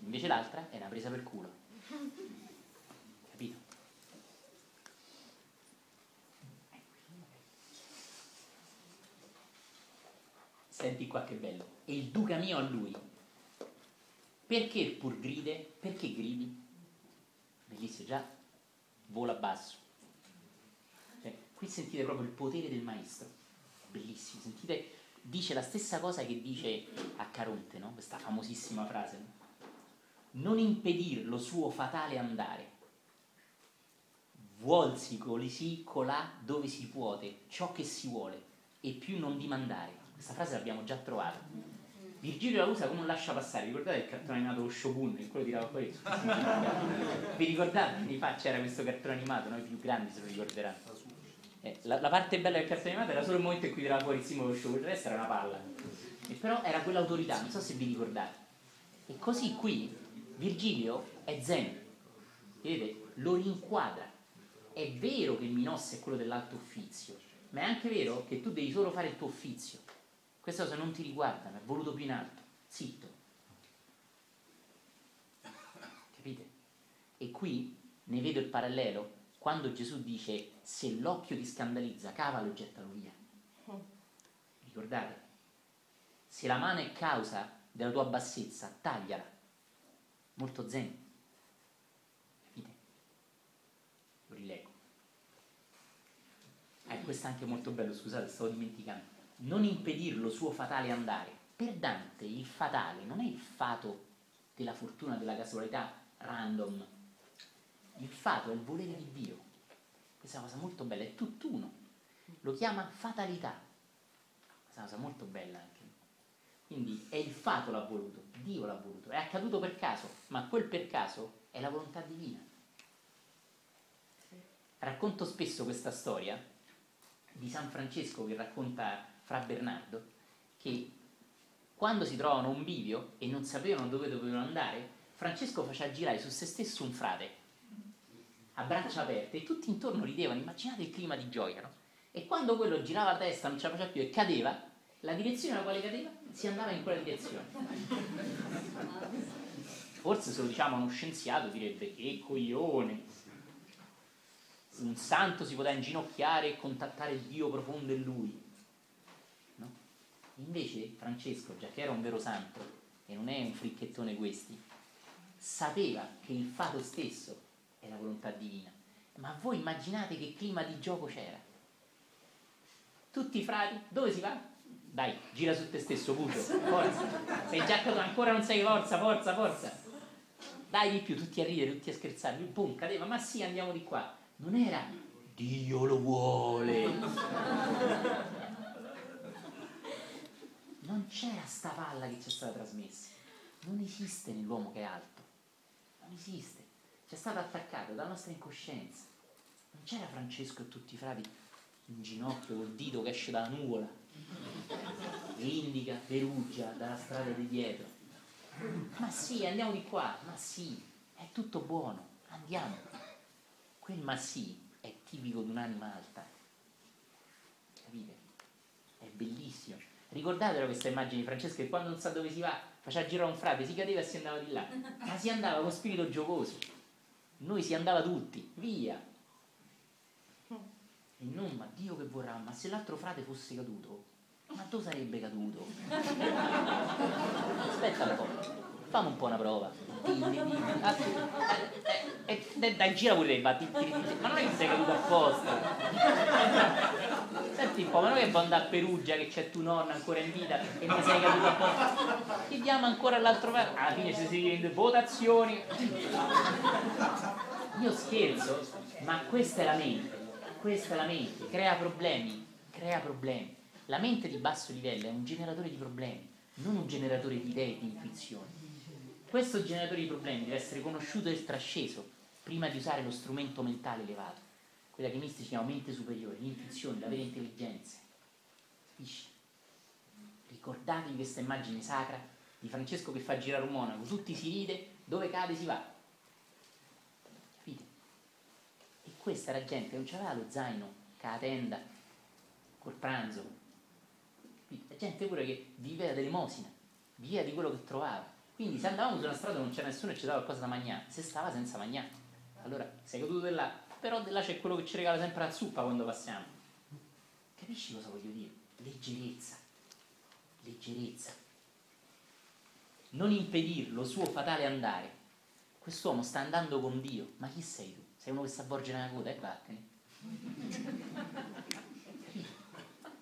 Invece l'altra è una presa per culo. Senti qua che bello. E il duca mio a lui. Perché pur gride? Perché gridi? Bellissimo, già vola basso. Cioè, qui sentite proprio il potere del maestro. Bellissimo, sentite, dice la stessa cosa che dice a Caronte, no? Questa famosissima frase. No? Non impedir lo suo fatale andare. Vuolsi così colà dove si puote ciò che si vuole e più non dimandare questa frase l'abbiamo già trovata. Virgilio la usa come un lascia passare, ricordate il cartone animato lo Shogun, in quello tirava fuori? Vi ricordate? Anni fa c'era questo cartone animato, noi più grandi se lo ricorderanno. Eh, la, la, parte bella del cartone animato era solo il momento in cui tirava fuori il simbolo Shogun, il resto era una palla. E però era quell'autorità, non so se vi ricordate. E così qui Virgilio è zen, vedete, lo rinquadra. È vero che il Minosse è quello dell'alto uffizio, ma è anche vero che tu devi solo fare il tuo uffizio queste cose non ti riguardano, è voluto più in alto, zitto. Capite? E qui ne vedo il parallelo quando Gesù dice se l'occhio ti scandalizza, cavalo e gettalo via. Ricordate? Se la mano è causa della tua bassezza, tagliala. Molto zen. Capite? Lo rileggo. Eh, questo è anche molto bello, scusate, stavo dimenticando non impedir lo suo fatale andare. Per Dante il fatale non è il fato della fortuna, della casualità random. Il fato è il volere di Dio. Questa è una cosa molto bella, è tutt'uno. Lo chiama fatalità. Questa è una cosa molto bella anche. Quindi è il fato l'ha voluto, Dio l'ha voluto, è accaduto per caso, ma quel per caso è la volontà divina. Racconto spesso questa storia di San Francesco che racconta fra Bernardo che quando si trovavano a un bivio e non sapevano dove dovevano andare, Francesco faceva girare su se stesso un frate a braccia aperte e tutti intorno ridevano, immaginate il clima di gioia, no? E quando quello girava la testa, non ce la faceva più e cadeva, la direzione alla quale cadeva si andava in quella direzione. Forse se lo diciamo a uno scienziato direbbe che coglione. Un santo si poteva inginocchiare e contattare il Dio profondo in lui. Invece Francesco, già che era un vero santo, e non è un fricchettone questi, sapeva che il fato stesso è la volontà divina. Ma voi immaginate che clima di gioco c'era? Tutti i frati, dove si va? Dai, gira su te stesso, Pucio, forza. Sei già caduto, ancora non sei forza, forza, forza. Dai di più, tutti a ridere, tutti a scherzare. Lui, pum, cadeva, ma sì, andiamo di qua. Non era Dio lo vuole. c'era sta palla che ci è stata trasmessa. Non esiste nell'uomo che è alto. Non esiste. Ci è stata attaccata dalla nostra incoscienza. Non c'era Francesco e tutti i frati in ginocchio col dito che esce dalla nuvola indica Perugia dalla strada di dietro. Ma sì, andiamo di qua, ma sì, è tutto buono, andiamo. Quel ma sì è tipico di un'anima alta. Capite? È bellissimo. Ricordatelo questa immagine di Francesco che quando non sa dove si va, faceva girare un frate, si cadeva e si andava di là. Ma si andava con spirito giocoso. Noi si andava tutti, via. E non, ma Dio che vorrà, ma se l'altro frate fosse caduto, ma tu sarebbe caduto. Aspetta un po', fammi un po' una prova. Eh, dai, gira pure te, batti, ma non è che sei caduto apposta. Senti un po', ma non è che può andare a Perugia che c'è tu nonna ancora in vita e ne sei caduto apposta. Chiediamo ancora all'altro frate. Alla fine ci si rende votazioni. Io scherzo, ma questa è la mente questa è la mente, crea problemi, crea problemi. La mente di basso livello è un generatore di problemi, non un generatore di idee e di intuizioni. Questo generatore di problemi deve essere conosciuto e trasceso prima di usare lo strumento mentale elevato, quella che i mistici chiamano mente superiore, l'intuizione, la vera intelligenza. Capisci? Ricordatevi questa immagine sacra di Francesco che fa girare un monaco, tutti si ride, dove cade si va. questa era gente che non c'aveva lo zaino, con la tenda, col pranzo. È gente pure che viveva dell'elemosina, viveva di quello che trovava. Quindi se andavamo su una strada non c'era nessuno e ci dava qualcosa da mangiare, se stava senza mangiare. Allora sei caduto là, però là c'è quello che ci regala sempre la zuppa quando passiamo. Capisci cosa voglio dire? Leggerezza. Leggerezza. Non impedirlo, lo suo fatale andare. Quest'uomo sta andando con Dio, ma chi sei tu? sei uno che si avvolge nella coda e vattene.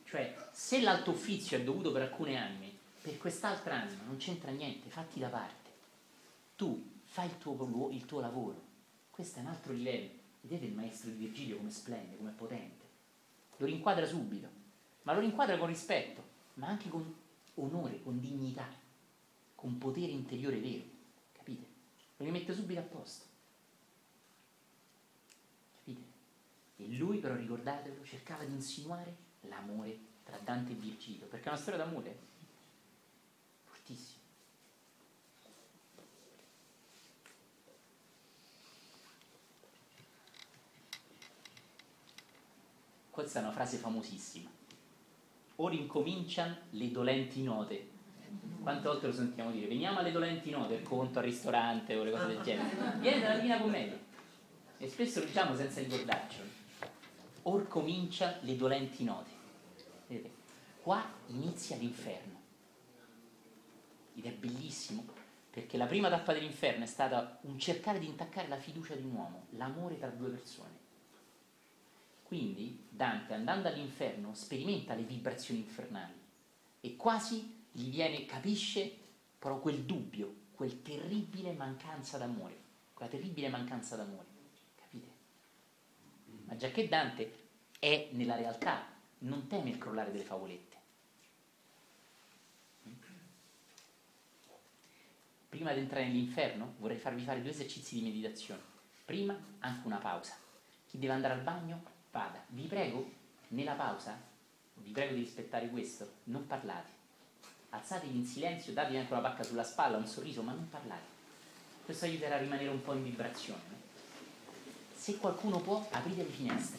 cioè, se l'alto uffizio è dovuto per alcune anime, per quest'altra anima non c'entra niente, fatti da parte. Tu fai il tuo, il tuo lavoro. Questo è un altro livello. Vedete il maestro di Virgilio come splende, come potente. Lo rinquadra subito, ma lo rinquadra con rispetto, ma anche con onore, con dignità, con potere interiore vero. Capite? Lo rimette subito a posto. E lui però, ricordatelo, cercava di insinuare l'amore tra Dante e Virgilio, perché è una storia d'amore fortissima. Questa è una frase famosissima. Ora incominciano le dolenti note. Quante volte lo sentiamo dire? Veniamo alle dolenti note, il conto al ristorante o le cose del genere. Viene dalla Divina Commedia. E spesso lo diciamo senza ricordarcelo or comincia le dolenti note. Vedete? Qua inizia l'inferno. Ed è bellissimo perché la prima tappa dell'inferno è stata un cercare di intaccare la fiducia di un uomo, l'amore tra due persone. Quindi Dante, andando all'inferno, sperimenta le vibrazioni infernali e quasi gli viene, capisce però quel dubbio, quel terribile mancanza d'amore, quella terribile mancanza d'amore. Ma già che Dante è nella realtà, non teme il crollare delle favolette. Prima di entrare nell'inferno vorrei farvi fare due esercizi di meditazione. Prima anche una pausa. Chi deve andare al bagno vada. Vi prego, nella pausa, vi prego di rispettare questo, non parlate. Alzatevi in silenzio, datevi anche una pacca sulla spalla, un sorriso, ma non parlate. Questo aiuterà a rimanere un po' in vibrazione se qualcuno può aprire le finestre.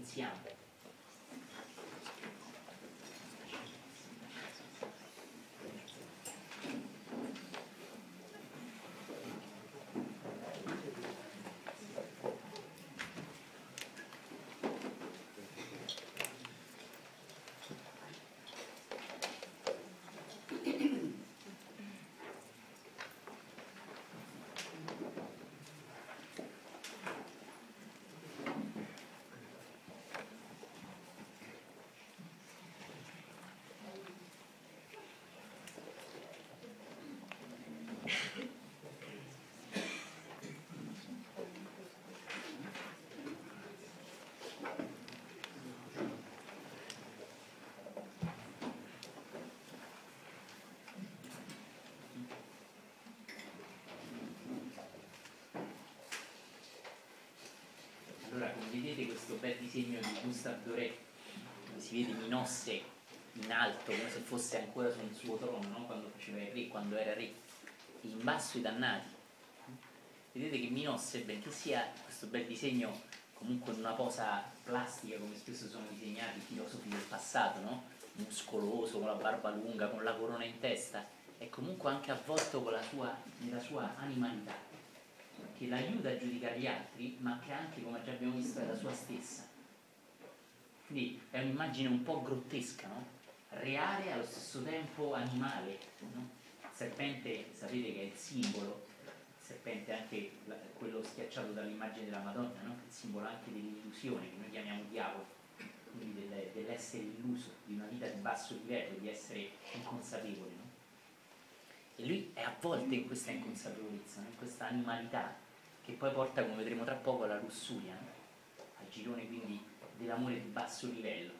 inițial. Allora, come vedete questo bel disegno di Gustave Doré, dove si vede Minosse in alto, come se fosse ancora sul suo trono, no? quando faceva il re, quando era re, e in basso i dannati. Vedete che Minosse, benché sia questo bel disegno comunque in una posa plastica, come spesso sono disegnati i filosofi del passato, no? muscoloso, con la barba lunga, con la corona in testa, è comunque anche avvolto sua, nella sua animalità che l'aiuta a giudicare gli altri, ma che anche, come già abbiamo visto, è la sua stessa. Quindi è un'immagine un po' grottesca, no? reale e allo stesso tempo animale. No? Il serpente, sapete che è il simbolo, il serpente è anche quello schiacciato dall'immagine della Madonna, no? il simbolo anche dell'illusione, che noi chiamiamo diavolo, quindi del, dell'essere illuso, di una vita di basso livello, di essere inconsapevole. No? E lui è avvolto in questa inconsapevolezza, in questa animalità che poi porta, come vedremo tra poco, alla lussuria, al girone quindi dell'amore di basso livello.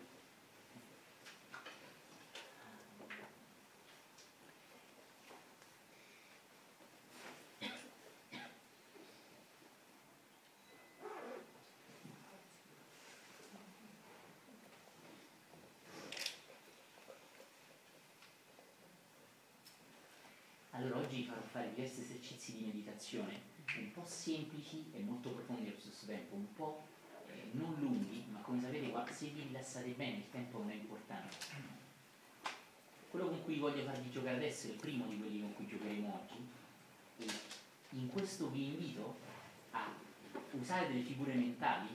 Allora oggi farò fare diversi esercizi di meditazione un po' semplici e molto profondi allo stesso tempo, un po' eh, non lunghi, ma come sapete se vi rilassate bene il tempo non è importante. Quello con cui voglio farvi giocare adesso è il primo di quelli con cui giocheremo oggi e in questo vi invito a usare delle figure mentali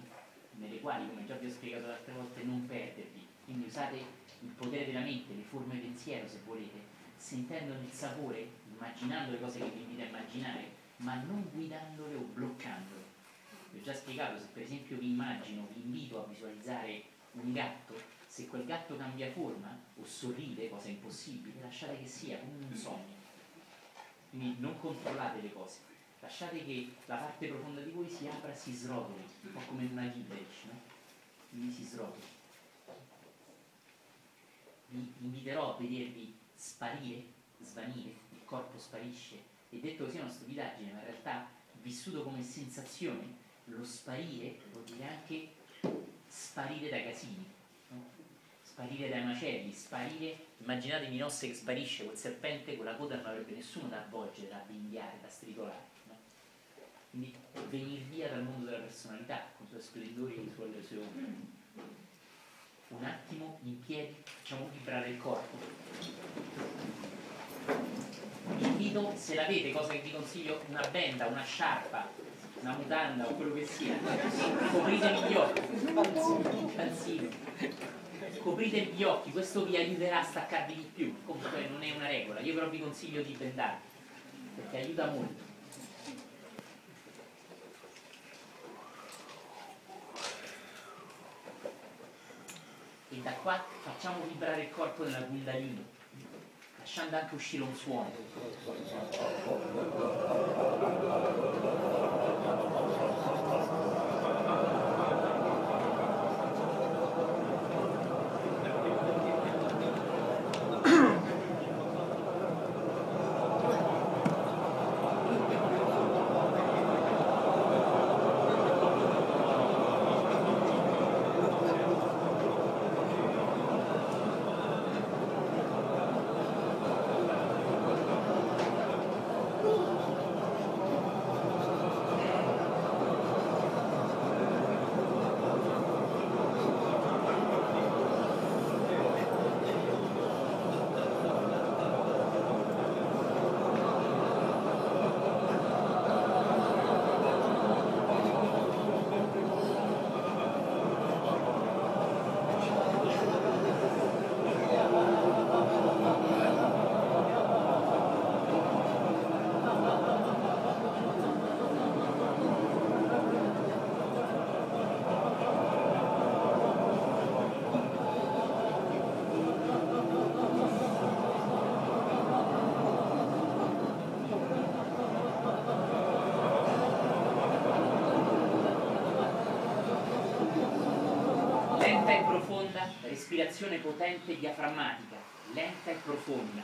nelle quali, come già vi ho spiegato l'altra volta, non perdervi. Quindi usate il potere della mente, le forme pensiero se volete, sentendo il sapore, immaginando le cose che vi invito a immaginare ma non guidandole o bloccandole. Vi ho già spiegato, se per esempio vi immagino, vi invito a visualizzare un gatto, se quel gatto cambia forma o sorride, cosa impossibile, lasciate che sia come un sogno. Quindi non controllate le cose, lasciate che la parte profonda di voi si apra, si srotoli, un po' come una Gibberish, no? Quindi si srotoli. Vi inviterò a vedervi sparire, svanire, il corpo sparisce, e detto così è una stupidaggine, ma in realtà vissuto come sensazione, lo sparire vuol dire anche sparire dai casini, no? sparire dai macelli, sparire, immaginate Minosse che sparisce col serpente, con la coda non avrebbe nessuno da avvolgere, da avvinghiare, da stritolare. No? Quindi venire via dal mondo della personalità, con i suoi splendori e le sue, le ombre. Un attimo in piedi, facciamo vibrare il corpo invito, se l'avete, cosa che vi consiglio, una benda, una sciarpa, una mutanda o quello che sia, copritevi gli occhi, calzino, copritevi gli occhi, questo vi aiuterà a staccarvi di più, comunque non è una regola, io però vi consiglio di bendarvi, perché aiuta molto. E da qua facciamo vibrare il corpo nella Kundalini lasciando anche uscire un suono. Respirazione potente diaframmatica, lenta e profonda.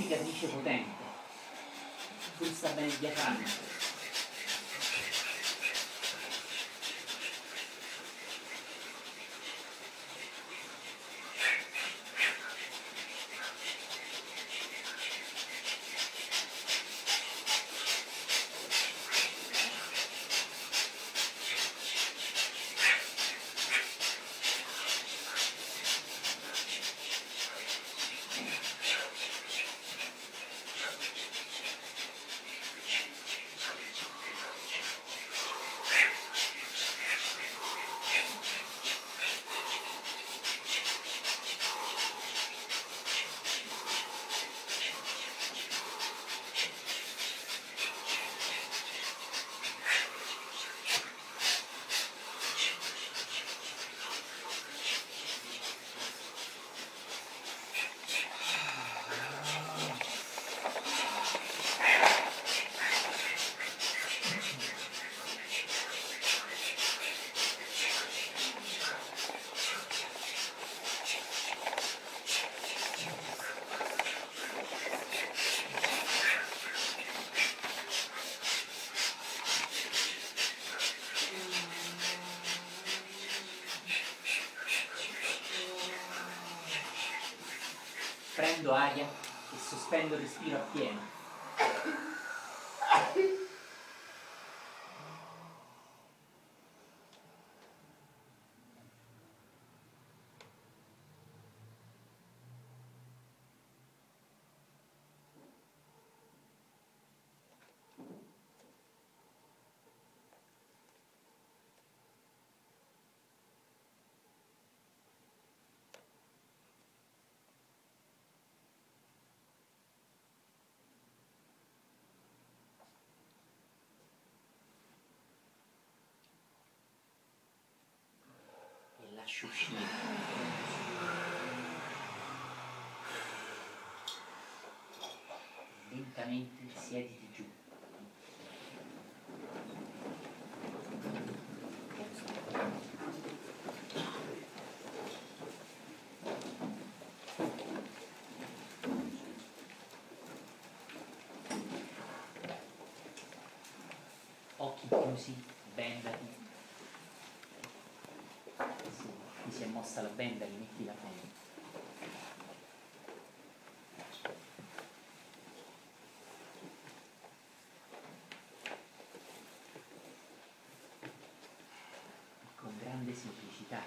Purificatrice potente, pulsa bene il diaframma. prendo aria e sospendo il respiro appieno. Lentamente siediti giù. Occhi chiusi, bendati. Sì, ti si è mossa la benda, rimetti la benda. con grande semplicità.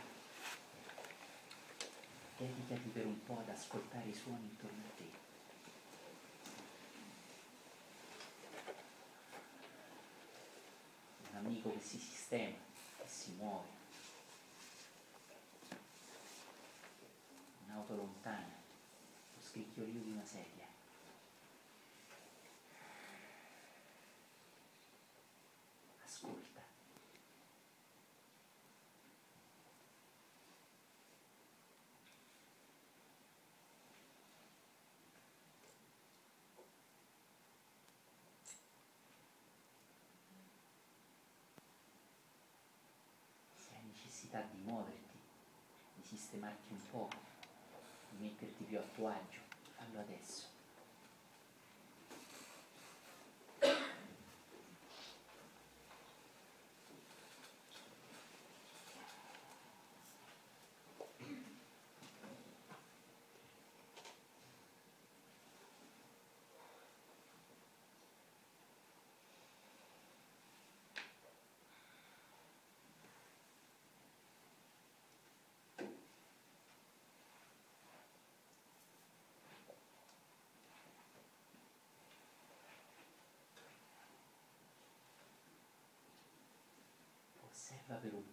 Dedicati per un po' ad ascoltare i suoni intorno a te. Un amico che si sistema, che si muove. Un'auto lontana, lo scricchiolio di una sedia. Ascolta. se hai necessità di muoverti, di sistemarti un po', di metterti più a tuo agio, fallo adesso.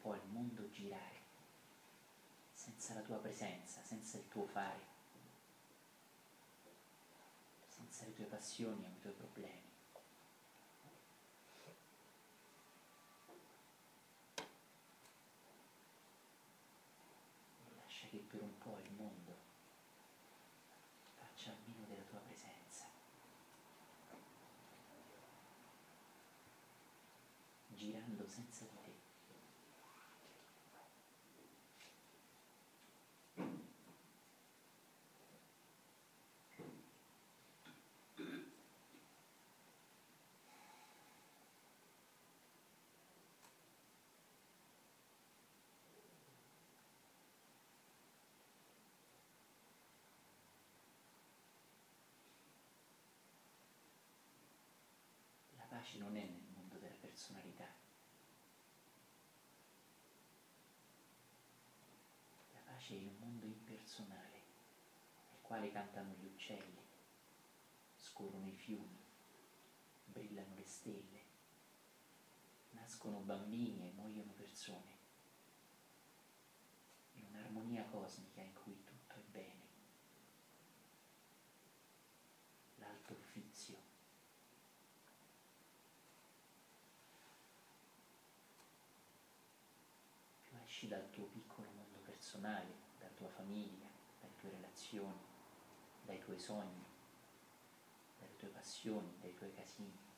Po' il mondo girare, senza la tua presenza, senza il tuo fare, senza le tue passioni o i tuoi problemi. Lascia che per un po' il mondo faccia almeno della tua presenza. girando senza di te. La pace non è nel mondo della personalità. La pace è un mondo impersonale, nel quale cantano gli uccelli, scorrono i fiumi, brillano le stelle, nascono bambini e muoiono persone, in un'armonia cosmica in cui tutto è bene. L'alto uffizio più esci dal tuo piccolo mondo personale, dalla tua famiglia, dalle tue relazioni, dai tuoi sogni, dalle tue passioni, dai tuoi casini.